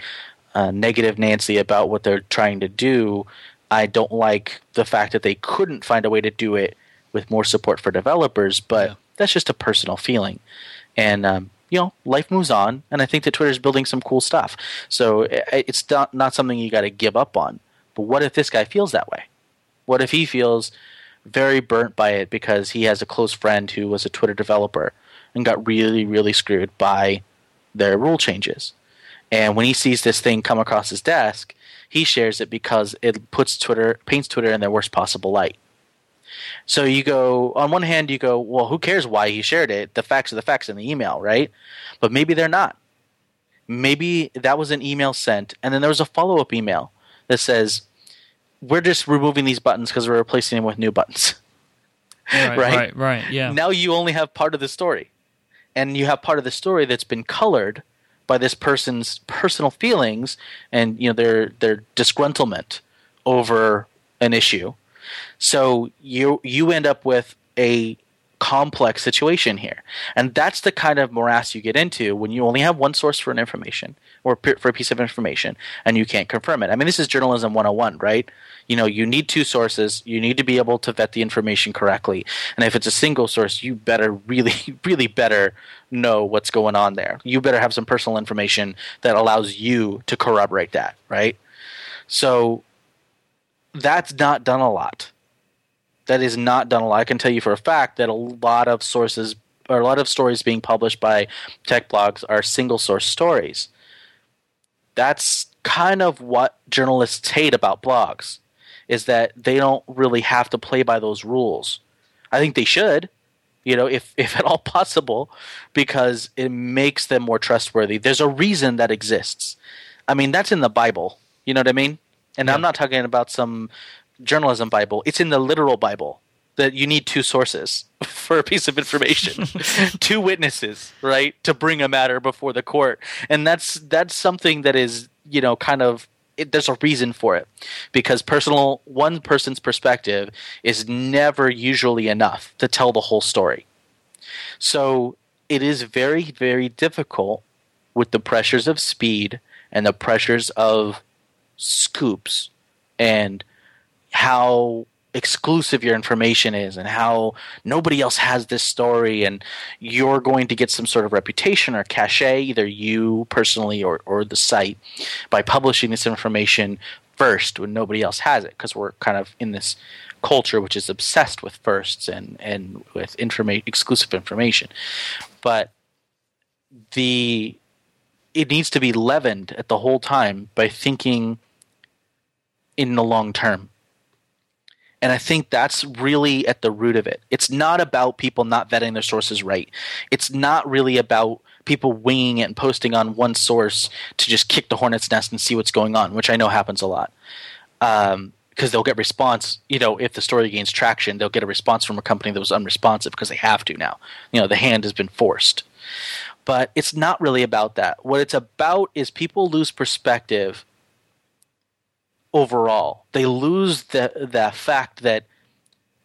uh, negative Nancy about what they're trying to do. I don't like the fact that they couldn't find a way to do it with more support for developers, but yeah. that's just a personal feeling. And um, you know, life moves on, and I think that Twitter's building some cool stuff. So it's not not something you got to give up on. But what if this guy feels that way? What if he feels very burnt by it because he has a close friend who was a Twitter developer and got really, really screwed by their rule changes? And when he sees this thing come across his desk, he shares it because it puts Twitter, paints Twitter in the worst possible light. So you go on one hand, you go, well, who cares why he shared it? The facts are the facts in the email, right? But maybe they're not. Maybe that was an email sent, and then there was a follow up email that says, "We're just removing these buttons because we're replacing them with new buttons." Right, right, right, right. Yeah. Now you only have part of the story, and you have part of the story that's been colored by this person's personal feelings and you know their their disgruntlement over an issue so you you end up with a complex situation here. And that's the kind of morass you get into when you only have one source for an information or for a piece of information and you can't confirm it. I mean, this is journalism 101, right? You know, you need two sources. You need to be able to vet the information correctly. And if it's a single source, you better really, really better know what's going on there. You better have some personal information that allows you to corroborate that, right? So that's not done a lot that is not done a lot. I can tell you for a fact that a lot of sources or a lot of stories being published by tech blogs are single source stories. That's kind of what journalists hate about blogs is that they don't really have to play by those rules. I think they should, you know, if if at all possible, because it makes them more trustworthy. There's a reason that exists. I mean, that's in the Bible. You know what I mean? And Yeah. I'm not talking about some journalism Bible. It's in the literal Bible that you need two sources for a piece of information, two witnesses, right, to bring a matter before the court. And that's that's something that is, you know, kind of it, there's a reason for it because personal one person's perspective is never usually enough to tell the whole story. So it is very, very difficult with the pressures of speed and the pressures of scoops and how exclusive your information is and how nobody else has this story and you're going to get some sort of reputation or cachet either you personally or, or the site by publishing this information first when nobody else has it because we're kind of in this culture which is obsessed with firsts and and with informa- exclusive information. But the it needs to be leavened at the whole time by thinking in the long term and I think that's really at the root of it. It's not about people not vetting their sources right. It's not really about people winging it and posting on one source to just kick the hornet's nest and see what's going on, which I know happens a lot. Um, because they'll get response, you know, if the story gains traction, they'll get a response from a company that was unresponsive because they have to now. You know, the hand has been forced. But it's not really about that. What it's about is people lose perspective overall. They lose the the fact that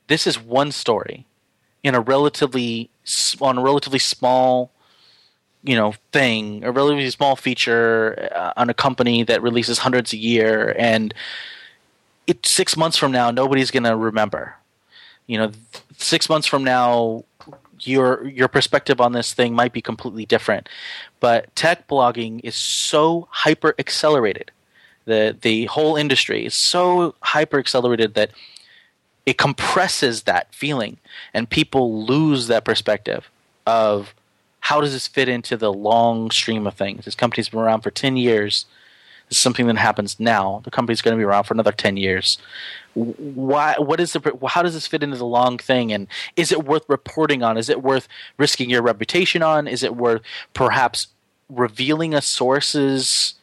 this is one story in a relatively on a relatively small you know thing, a relatively small feature uh, on a company that releases hundreds a year and it 6 months from now nobody's going to remember. You know, 6 months from now your your perspective on this thing might be completely different. But tech blogging is so hyper accelerated the the whole industry is so hyper accelerated that it compresses that feeling and people lose that perspective of how does this fit into the long stream of things? This company's been around for 10 years. This is something that happens now. The company's going to be around for another 10 years. Why what is the how does this fit into the long thing? And is it worth reporting on? Is it worth risking your reputation on? Is it worth perhaps revealing a source's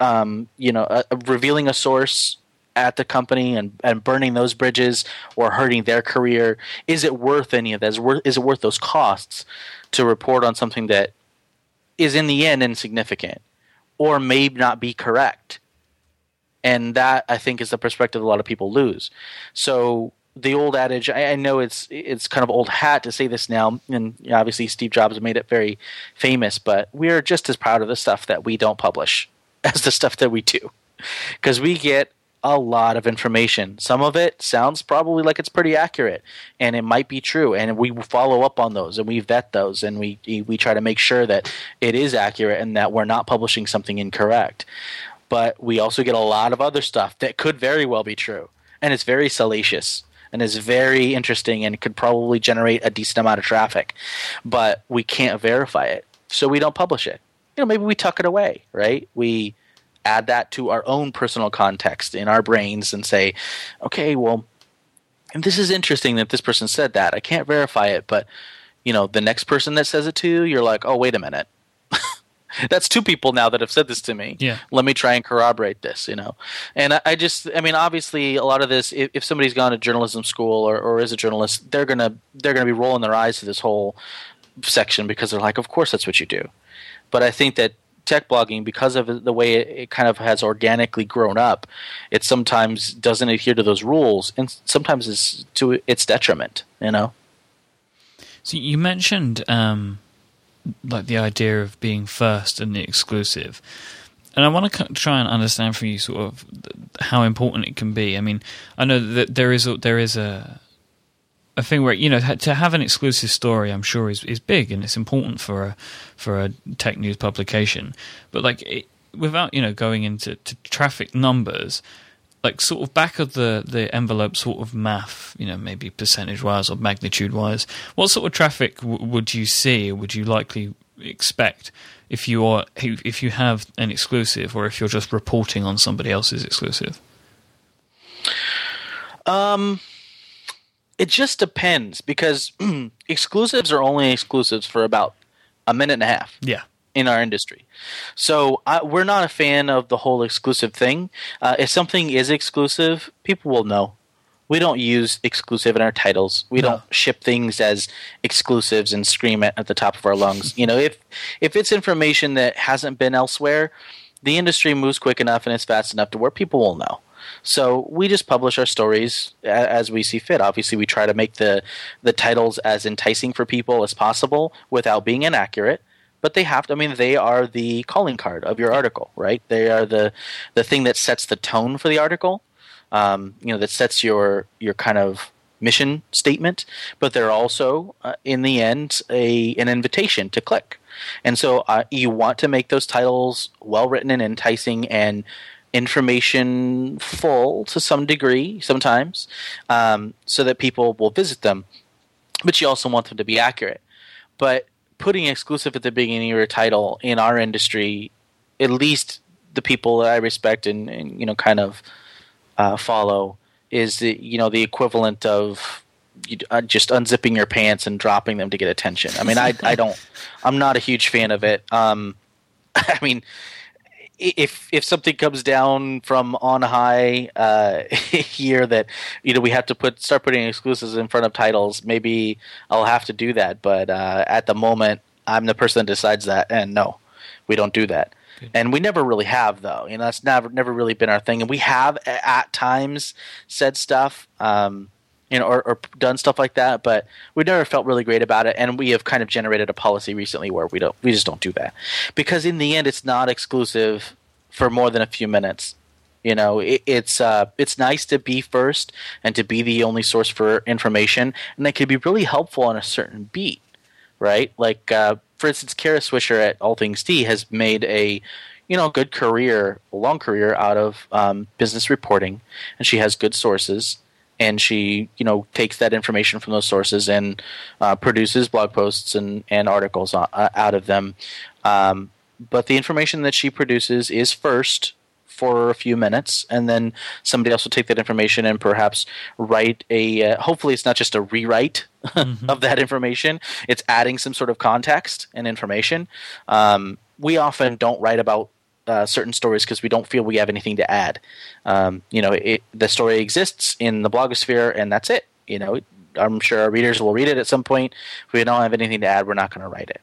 um, you know, uh, revealing a source at the company and, and burning those bridges or hurting their career? Is it worth any of that? Is, worth, is it worth those costs to report on something that is in the end insignificant or may not be correct? And that I think is the perspective a lot of people lose. So the old adage, I, I know it's it's kind of old hat to say this now, and obviously Steve Jobs made it very famous, but we're just as proud of the stuff that we don't publish as the stuff that we do because we get a lot of information. Some of it sounds probably like it's pretty accurate, and it might be true. And we follow up on those, and we vet those, and we we try to make sure that it is accurate and that we're not publishing something incorrect. But we also get a lot of other stuff that could very well be true, and it's very salacious and is very interesting and could probably generate a decent amount of traffic. But we can't verify it, so we don't publish it you know, maybe we tuck it away, right? We add that to our own personal context in our brains and say, okay, well, and this is interesting that this person said that. I can't verify it, but you know, the next person that says it to you, you're like, oh, wait a minute. That's two people now that have said this to me. Yeah. Let me try and corroborate this, you know. And I, I just, I mean, obviously, a lot of this, if, if somebody's gone to journalism school or, or is a journalist, they're gonna they're gonna be rolling their eyes to this whole section because they're like, of course, that's what you do but I think that tech blogging, because of the way it, kind of has organically grown up, it sometimes doesn't adhere to those rules, and sometimes is to its detriment. You know. So you mentioned um, like the idea of being first and the exclusive, and I want to try and understand from you sort of how important it can be. I mean, I know that there is a, there is a a thing where you know to have an exclusive story, I'm sure is is big and it's important for a for a tech news publication. But like it, without you know going into traffic numbers, like sort of back of the the envelope sort of math, you know, maybe percentage wise or magnitude wise, what sort of traffic w- would you see? Would you likely expect if you are if you have an exclusive or if you're just reporting on somebody else's exclusive? Um it just depends because exclusives are only exclusives for about a minute and a half. Yeah. in our industry. So I, we're not a fan of the whole exclusive thing. Uh, if something is exclusive, people will know. We don't use exclusive in our titles. We No. don't ship things as exclusives and scream it at the top of our lungs. you know, if if it's information that hasn't been elsewhere, the industry moves quick enough and it's fast enough to where people will know. So we just publish our stories as we see fit. Obviously, we try to make the the titles as enticing for people as possible without being inaccurate. But they have to. I mean, they are the calling card of your article, right? They are the the thing that sets the tone for the article. Um, you know, that sets your your kind of mission statement. But they're also, uh, in the end, a an invitation to click. And so uh, you want to make those titles well written and enticing and information full to some degree sometimes um, so that people will visit them. But you also want them to be accurate. But putting exclusive at the beginning of your title in our industry at least the people that i respect and, and you know kind of uh, follow is the you know the equivalent of you, uh, just unzipping your pants and dropping them to get attention. I mean i i don't i'm not a huge fan of it. Um i mean if if something comes down from on high uh, here that you know we have to put start putting exclusives in front of titles, maybe I'll have to do that. But uh, at the moment, I'm the person that decides that, and no, we don't do that. And we never really have, though. You know, that's never never really been our thing. And we have at times said stuff, um, you know, or, or done stuff like that, but we never felt really great about it. And we have kind of generated a policy recently where we don't, we just don't do that because in the end, it's not exclusive for more than a few minutes. You know, it, it's uh, it's nice to be first and to be the only source for information, and that can be really helpful on a certain beat, right? Like, uh, for instance, Kara Swisher at All Things D has made a you know good career, long career out of um, business reporting, and she has good sources, and she you know takes that information from those sources and uh, produces blog posts and and articles uh, out of them. Um, but the information that she produces is first for a few minutes, and then somebody else will take that information and perhaps write a. Uh, hopefully, it's not just a rewrite of that information. It's adding some sort of context and information. Um, we often don't write about uh, certain stories because we don't feel we have anything to add. Um, you know, it, the story exists in the blogosphere, and that's it. You know, I'm sure our readers will read it at some point. If we don't have anything to add, we're not going to write it.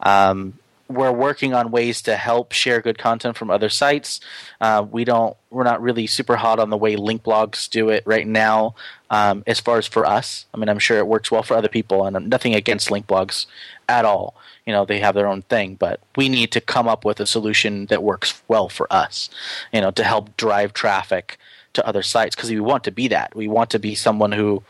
Um, we're working on ways to help share good content from other sites. Uh, we don't. We're not really super hot on the way link blogs do it right now. Um, as far as for us, I mean, I'm sure it works well for other people, and nothing against link blogs at all. You know, they have their own thing, but we need to come up with a solution that works well for us. You know, to help drive traffic to other sites because we want to be that. We want to be someone who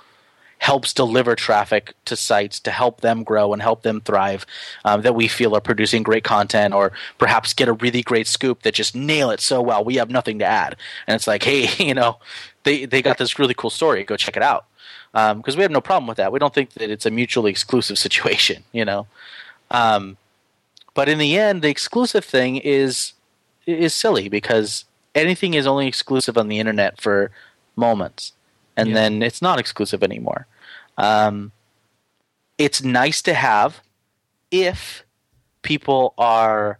helps deliver traffic to sites to help them grow and help them thrive um, that we feel are producing great content or perhaps get a really great scoop that just nail it so well we have nothing to add and it's like hey you know they, they got this really cool story. Go check it out. Because we have no problem with that. We don't think that it's a mutually exclusive situation you know? Um, but in the end the exclusive thing is is silly because anything is only exclusive on the internet for moments. And Yeah. then it's not exclusive anymore. Um, it's nice to have if people are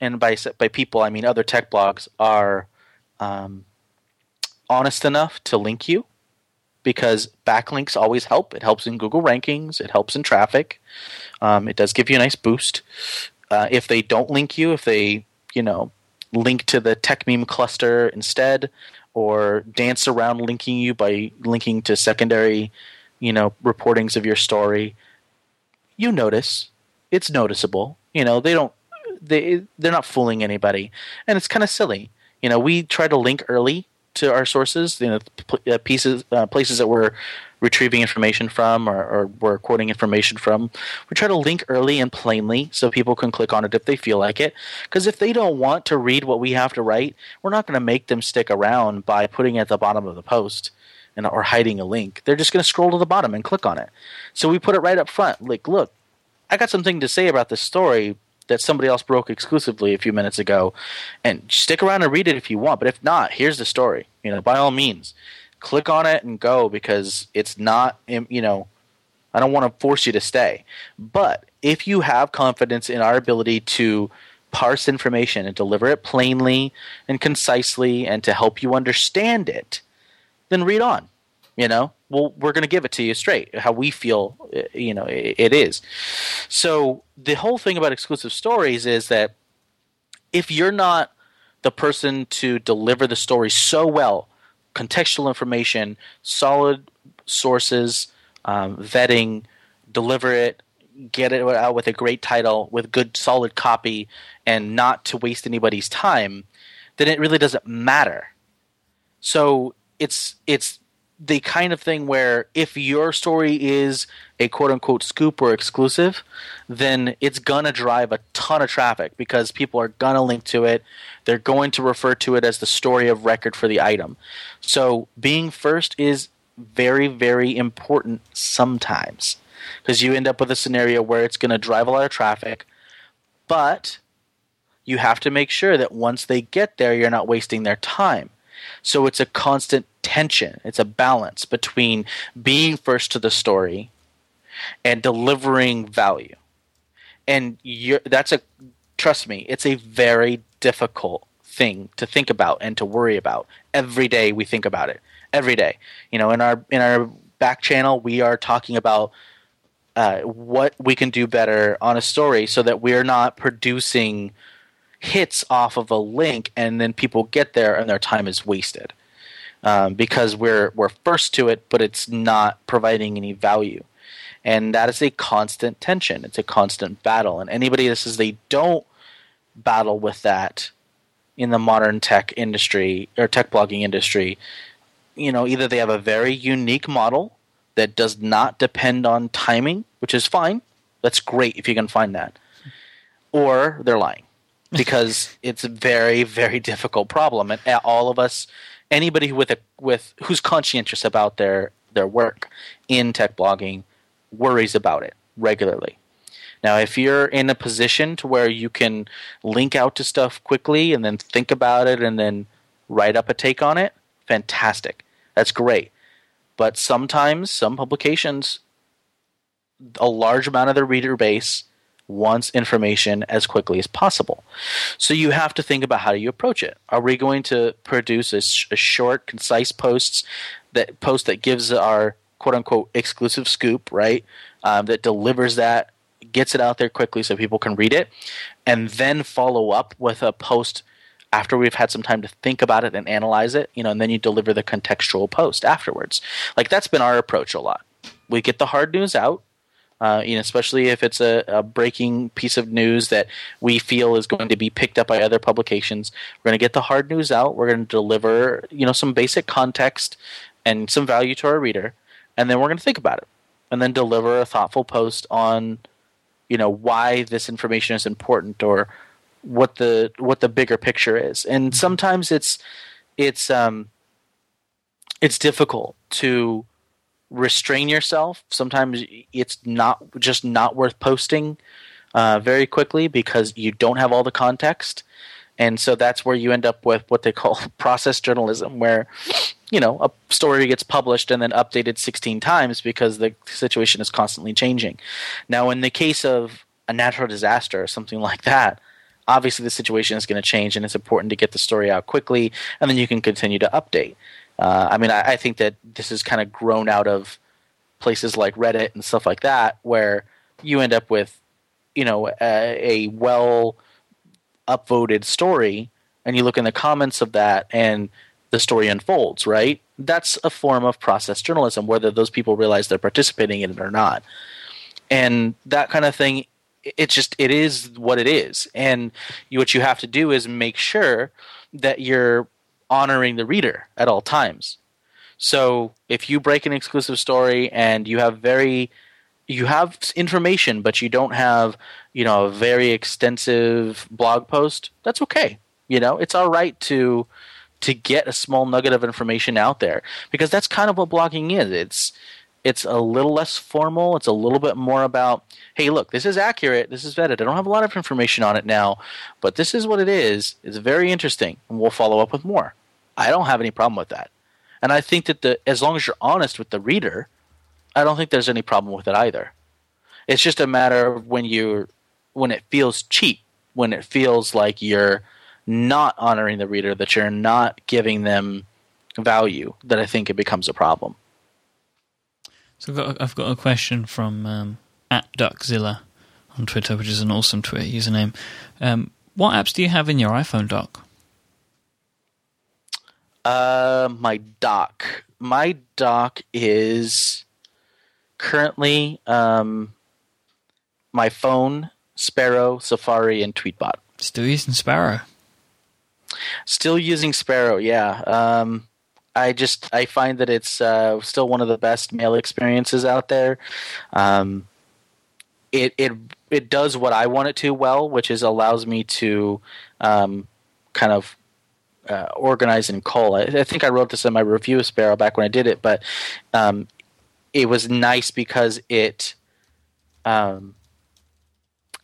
and by by people I mean other tech blogs are um, honest enough to link you because backlinks always help. It helps in Google rankings. It helps in traffic. Um, it does give you a nice boost. Uh, if they don't link you, if they you know link to the Techmeme cluster instead, or dance around linking you by linking to secondary you know reportings of your story, you notice. It's noticeable. You know they don't they they're not fooling anybody, and it's kind of silly. You know we try to link early to our sources, you know, uh, pieces, uh, places that we're retrieving information from or, or we're quoting information from. We try to link early and plainly so people can click on it if they feel like it. Because if they don't want to read what we have to write, we're not going to make them stick around by putting it at the bottom of the post and or hiding a link. They're just going to scroll to the bottom and click on it. So we put it right up front. Like, look, I got something to say about this story that somebody else broke exclusively a few minutes ago, and stick around and read it if you want. But if not, here's the story. You know, by all means, click on it and go because it's not, you know, I don't want to force you to stay. But if you have confidence in our ability to parse information and deliver it plainly and concisely and to help you understand it, then read on. You know, well, we're going to give it to you straight, how we feel, uh, you know, it is. So the whole thing about exclusive stories is that if you're not the person to deliver the story so well, contextual information, solid sources, um, vetting, deliver it, get it out with a great title, with good solid copy, and not to waste anybody's time, then it really doesn't matter. So it's it's the kind of thing where if your story is a quote unquote scoop or exclusive, then it's gonna drive a ton of traffic because people are gonna link to it. They're going to refer to it as the story of record for the item. So being first is very, very important sometimes because you end up with a scenario where it's to drive a lot of traffic, but you have to make sure that once they get there, you're not wasting their time. So it's a constant tension, it's a balance between being first to the story and delivering value. And that's a trust me, it's a very difficult thing to think about and to worry about. Every day we think about it. Every day. You know, in our in our back channel we are talking about uh, what we can do better on a story so that we're not producing hits off of a link and then people get there and their time is wasted um, because we're we're first to it but it's not providing any value and that is a constant tension it's a constant battle and anybody that says they don't battle with that in the modern tech industry or tech blogging industry you know either they have a very unique model that does not depend on timing, which is fine. That's great if you can find that. Or they're lying because it's a very very difficult problem and all of us anybody with a with who's conscientious about their their work in tech blogging worries about it regularly. Now, if you're in a position to where you can link out to stuff quickly and then think about it and then write up a take on it, fantastic. That's great. But sometimes, some publications, a large amount of their reader base wants information as quickly as possible. So you have to think about how do you approach it. Are we going to produce a, sh- a short, concise posts that post that gives our quote unquote exclusive scoop, right? Um, that delivers that, gets it out there quickly so people can read it, and then follow up with a post after we've had some time to think about it and analyze it, you know, and then you deliver the contextual post afterwards. Like that's been our approach a lot. We get the hard news out, uh, you know, especially if it's a, a, breaking piece of news that we feel is going to be picked up by other publications. We're going to get the hard news out. We're going to deliver, you know, some basic context and some value to our reader, and then we're going to think about it, and then deliver a thoughtful post on, you know, why this information is important or what the what the bigger picture is and mm-hmm. sometimes it's it's um it's difficult to restrain yourself. Sometimes it's not just not worth posting uh, very quickly because you don't have all the context. And so that's where you end up with what they call process journalism where you know a story gets published and then updated 16 times because the situation is constantly changing. Now in the case of a natural disaster or something like that obviously the situation is going to change and it's important to get the story out quickly and then you can continue to update uh, i mean I, I, think that this is kind of grown out of places like reddit and stuff like that where you end up with you know a, a well upvoted story and you look in the comments of that and the story unfolds right? That's a form of process journalism whether those people realize they're participating in it or not. And that kind of thing it's just it is what it is. And you, what you have to do is make sure that you're honoring the reader at all times. So if you break an exclusive story and you have very you have information but you don't have you know a very extensive blog post that's okay. You know it's all right to to get a small nugget of information out there because that's kind of what blogging is. It's it's a little less formal. It's a little bit more about, hey, look, this is accurate. This is vetted. I don't have a lot of information on it now, but this is what it is. It's very interesting, and we'll follow up with more. I don't have any problem with that. And I think that the as long as you're honest with the reader, I don't think there's any problem with it either. It's just a matter of when you when it feels cheap, when it feels like you're not honoring the reader, that you're not giving them value, that I think it becomes a problem. So I've got, I've got a question from um, at Duckzilla on Twitter, which is an awesome Twitter username. Um, what apps do you have in your iPhone dock? Uh, my dock. My dock is currently um, my phone, Sparrow, Safari, and Tweetbot. Still using Sparrow. Still using Sparrow, yeah. Um, I just I find that it's uh, still one of the best mail experiences out there. Um, it it it does what I want it to well, which is allows me to um, kind of uh, organize and cull. I, I, think I wrote this in my review of Sparrow back when I did it, but um, it was nice because it um,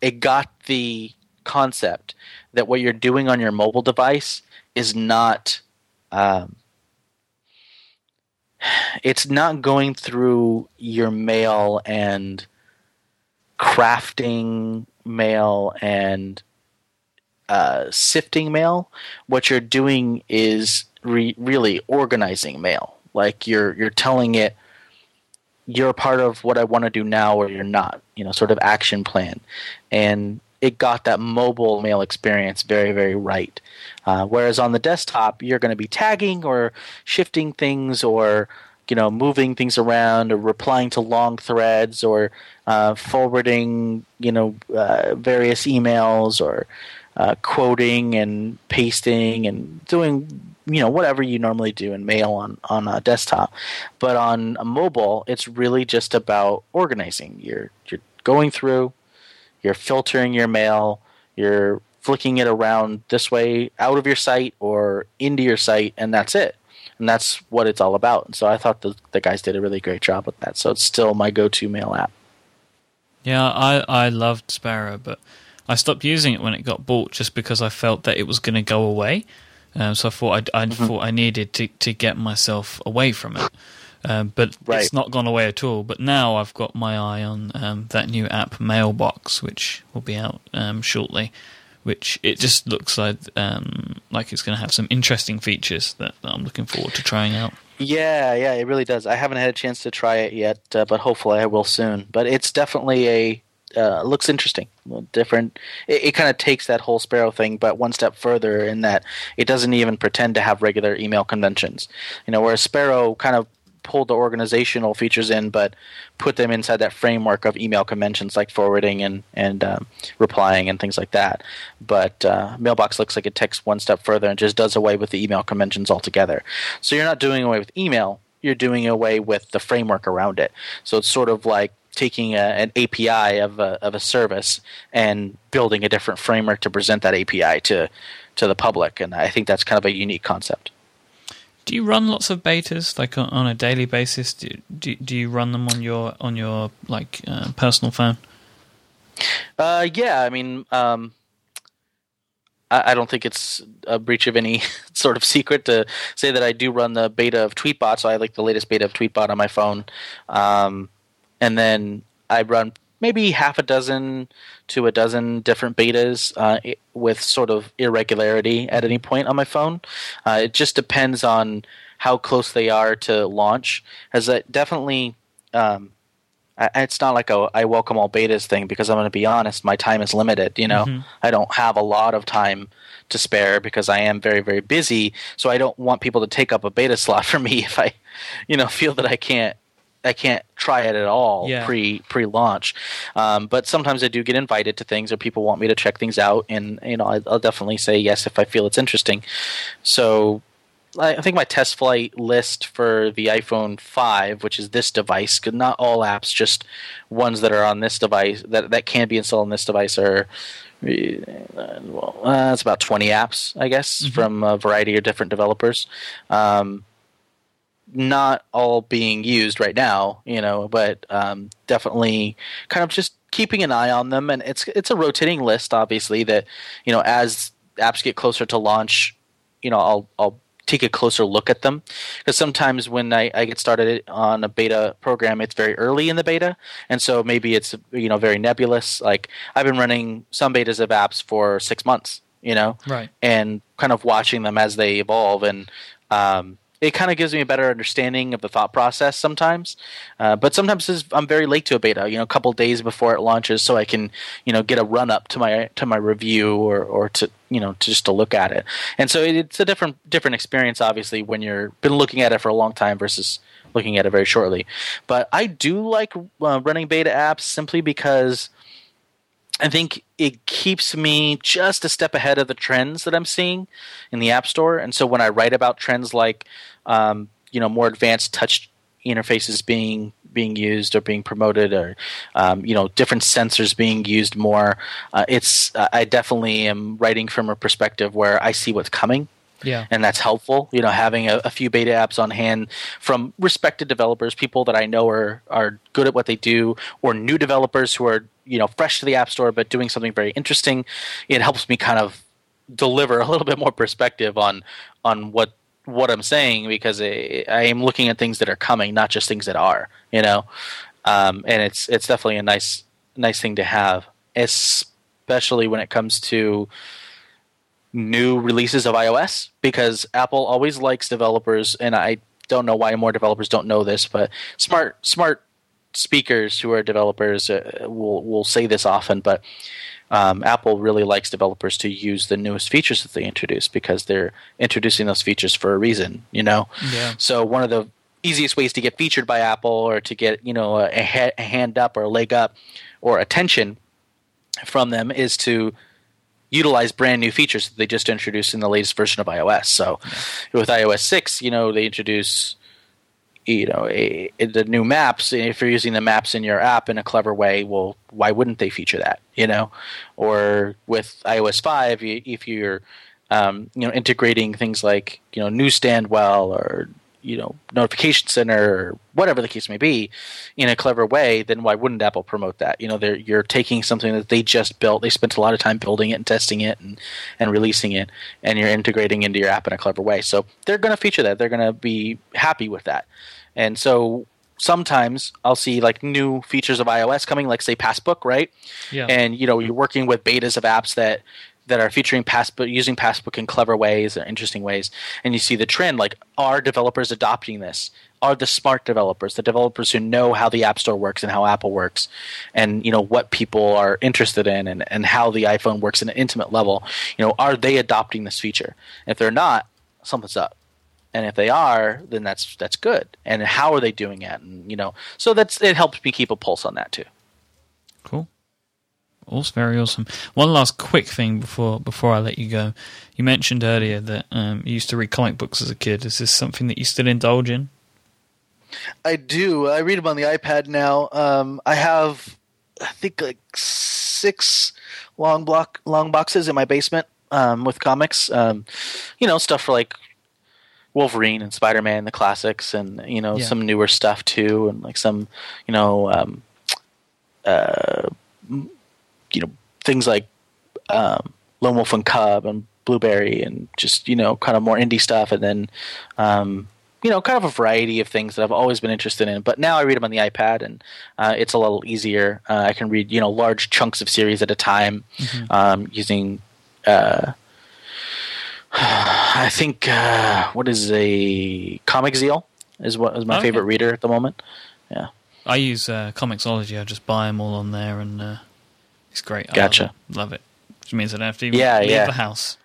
it got the concept that what you're doing on your mobile device is not um, it's not going through your mail and crafting mail and uh, sifting mail. What you're doing is re- really organizing mail. Like you're you're telling it you're part of what I want to do now or you're not. You know, sort of action plan, and it got that mobile mail experience very very right. Uh, whereas on the desktop, you're going to be tagging or shifting things or you know moving things around or replying to long threads or uh, forwarding you know uh, various emails or uh, quoting and pasting and doing you know whatever you normally do in mail on on a desktop. But on a mobile it's really just about organizing. You're you're going through you're filtering your mail you're flicking it around this way out of your site or into your site and that's it and that's what it's all about. And so I thought the the guys did a really great job with that. So it's still my go-to mail app. Yeah, I I loved Sparrow, but I stopped using it when it got bought just because I felt that it was going to go away. Um, so I thought I, I mm-hmm. thought I needed to to get myself away from it. Um, but right. it's not gone away at all. But now I've got my eye on um, that new app Mailbox, which will be out um, shortly which it just looks like um, like it's going to have some interesting features that, that, I'm looking forward to trying out. Yeah, yeah, it really does. I haven't had a chance to try it yet, uh, but hopefully I will soon. But it's definitely a uh, looks interesting, different. It, it kind of takes that whole Sparrow thing, but one step further in that it doesn't even pretend to have regular email conventions. You know, whereas Sparrow kind of pulled the organizational features in, but put them inside that framework of email conventions like forwarding and and um, replying and things like that. But uh, Mailbox looks like it takes one step further and just does away with the email conventions altogether. So you're not doing away with email; you're doing away with the framework around it. So it's sort of like taking a, an API of a, of a service and building a different framework to present that API to to the public, and I think that's kind of a unique concept. Do you run lots of betas like on, a daily basis? Do, do, do you run them on your on your like uh, personal phone? Uh, yeah, I mean, um, I, I, don't think it's a breach of any sort of secret to say that I do run the beta of Tweetbot. So I like the latest beta of Tweetbot on my phone, um, and then I run maybe half a dozen to a dozen different betas uh, with sort of irregularity at any point on my phone. Uh, it just depends on how close they are to launch. As that definitely, um, it's not like a I welcome all betas thing because I'm going to be honest, my time is limited. You know, mm-hmm. I don't have a lot of time to spare because I am very very busy. So I don't want people to take up a beta slot for me if I, you know, feel that I can't I can't try it at all yeah. pre pre launch. Um, but sometimes I do get invited to things, or people want me to check things out, and you know I, will definitely say yes if I feel it's interesting. So I, I think my test flight list for the iPhone five, which is this device, not all apps, just ones that are on this device that that can be installed on this device are. Uh, well, uh, it's about 20 apps, I guess, mm-hmm. from a variety of different developers. Um, not all being used right now, you know, but um, definitely kind of just keeping an eye on them. And it's it's a rotating list, obviously. That you know, as apps get closer to launch, you know, I'll I'll take a closer look at them. Because sometimes when I, I, get started on a beta program it's very early in the beta. And so maybe it's you know very nebulous. Like i've been running some betas of apps for six months you know? Right. And kind of watching them as they evolve. And um, it kind of gives me a better understanding of the thought process sometimes. Uh, but sometimes I'm very late to a beta, you know, a couple days before it launches, so I can, you know, get a run up to my to my review or or to you know to just to look at it. And so it's a different different experience, obviously, when you're been looking at it for a long time versus looking at it very shortly. But I do like uh, running beta apps simply because. I think it keeps me just a step ahead of the trends that I'm seeing in the App Store. And so when I write about trends like um, you know more advanced touch interfaces being being used or being promoted or um, you know different sensors being used more. Uh, it's uh, i definitely am writing from a perspective where i see what's coming. Yeah. And that's helpful. You know having a, a, few beta apps on hand from respected developers people that i know are are good at what they do or new developers who are you know fresh to the app store but doing something very interesting it helps me kind of deliver a little bit more perspective on on what what I'm saying because I, I, am looking at things that are coming, not just things that are. You know, um, and it's it's definitely a nice nice thing to have, especially when it comes to new releases of iOS because Apple always likes developers, and I don't know why more developers don't know this, but smart smart speakers who are developers uh, will will say this often, but um, Apple really likes developers to use the newest features that they introduce because they're introducing those features for a reason, you know. Yeah. So one of the easiest ways to get featured by Apple or to get you know a, a hand up or a leg up or attention from them is to utilize brand new features that they just introduced in the latest version of iOS. So yeah. with iOS 6, you know, they introduce you know a, the new maps if you're using the maps in your app in a clever way well why wouldn't they feature that you know? Or with ios 5 if you're um, you know integrating things like you know newsstand well or you know notification center or whatever the case may be in a clever way then why wouldn't apple promote that you know they're you're taking something that they just built they spent a lot of time building it and testing it and, and releasing it and you're integrating into your app in a clever way so they're going to feature that they're going to be happy with that and so sometimes I'll see like new features of iOS coming, like say Passbook, right? Yeah. And you know, you're working with betas of apps that that are featuring Passbook, using Passbook in clever ways or interesting ways, and you see the trend. Like, are developers adopting this? Are the smart developers, the developers who know how the App Store works and how Apple works, and you know what people are interested in, and, and how the iPhone works at an intimate level? You know, are they adopting this feature? If they're not, something's up and if they are then that's that's good and how are they doing it and you know so that's it helps me keep a pulse on that too cool also very awesome. One last quick thing before before i let you go. You mentioned earlier that um, you used to read comic books as a kid. Is this something that you still indulge in? I do. I read them on the ipad now. Um, i have i think like six long block long boxes in my basement um, with comics. Um, you know stuff for like Wolverine and Spider Man, the classics, and you know yeah. some newer stuff too, and like some you know um, uh, you know things like um, Lone Wolf and Cub and Blueberry, and just you know kind of more indie stuff, and then um, you know kind of a variety of things that I've always been interested in. But now I read them on the iPad, and uh, it's a little easier. Uh, I can read you know large chunks of series at a time mm-hmm. Um, using. Uh, I think uh, what is a Comic Zeal is what is my okay. favorite reader at the moment. Yeah, I use uh, Comixology. I just buy them all on there, and uh, it's great. I gotcha, love it. love it. Which means I don't have to even yeah, leave yeah. the house.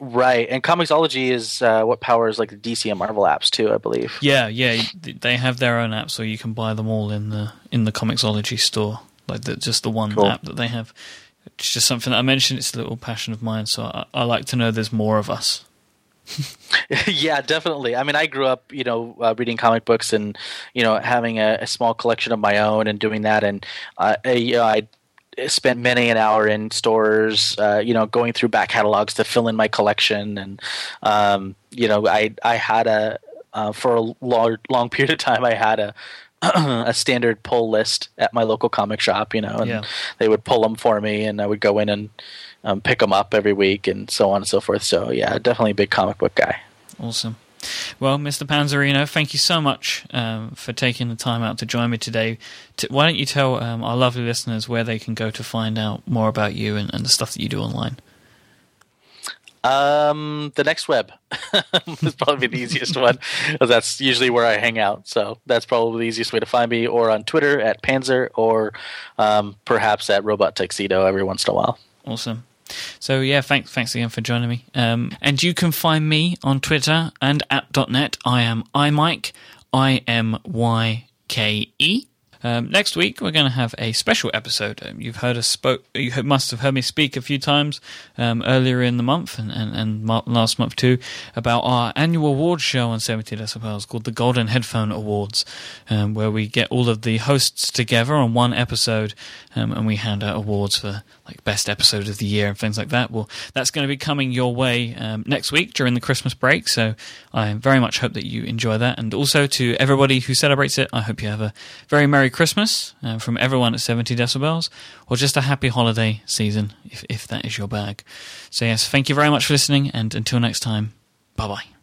Right, and Comixology is uh, what powers like the DC and Marvel apps too, I believe. Yeah, yeah, they have their own app, so you can buy them all in the in the Comixology store, like the, just the one cool. app that they have. It's just something that I mentioned. It's a little passion of mine, so I, I like to know there's more of us. yeah, definitely. I mean, I grew up, you know, uh, reading comic books and you know having a, a, small collection of my own and doing that, and uh, you know, I spent many an hour in stores, uh, you know, going through back catalogs to fill in my collection, and um, you know, I I had a uh, for a long long period of time, I had a a standard pull list at my local comic shop, you know, and Yeah. they would pull them for me, and I would go in and um, pick them up every week, and so on and so forth. So yeah, definitely a big comic book guy. Awesome. Well, Mr. Panzarino, thank you so much um, for taking the time out to join me today. T- why don't you tell um, our lovely listeners where they can go to find out more about you and, and the stuff that you do online? Um, the next web is probably the easiest one. that's usually where I hang out. So that's probably the easiest way to find me, or on Twitter at Panzer, or um, perhaps at Robot Tuxedo every once in a while. Awesome. So yeah, thanks thanks again for joining me. Um, and you can find me on Twitter and at .net. I am iMyke, I M Y K E. Um, next week we're going to have a special episode. Um, you've heard us spoke. You must have heard me speak a few times um, earlier in the month and and, and last month too about our annual awards show on 70 decibels called the Golden Headphone Awards, um, where we get all of the hosts together on one episode um, and we hand out awards for like best episode of the year and things like that. Well, that's going to be coming your way um, next week during the Christmas break. So I very much hope that you enjoy that. And also to everybody who celebrates it, I hope you have a very Merry Christmas uh, from everyone at 70 decibels, or just a happy holiday season if, if that is your bag. So yes, thank you very much for listening, and until next time, bye bye.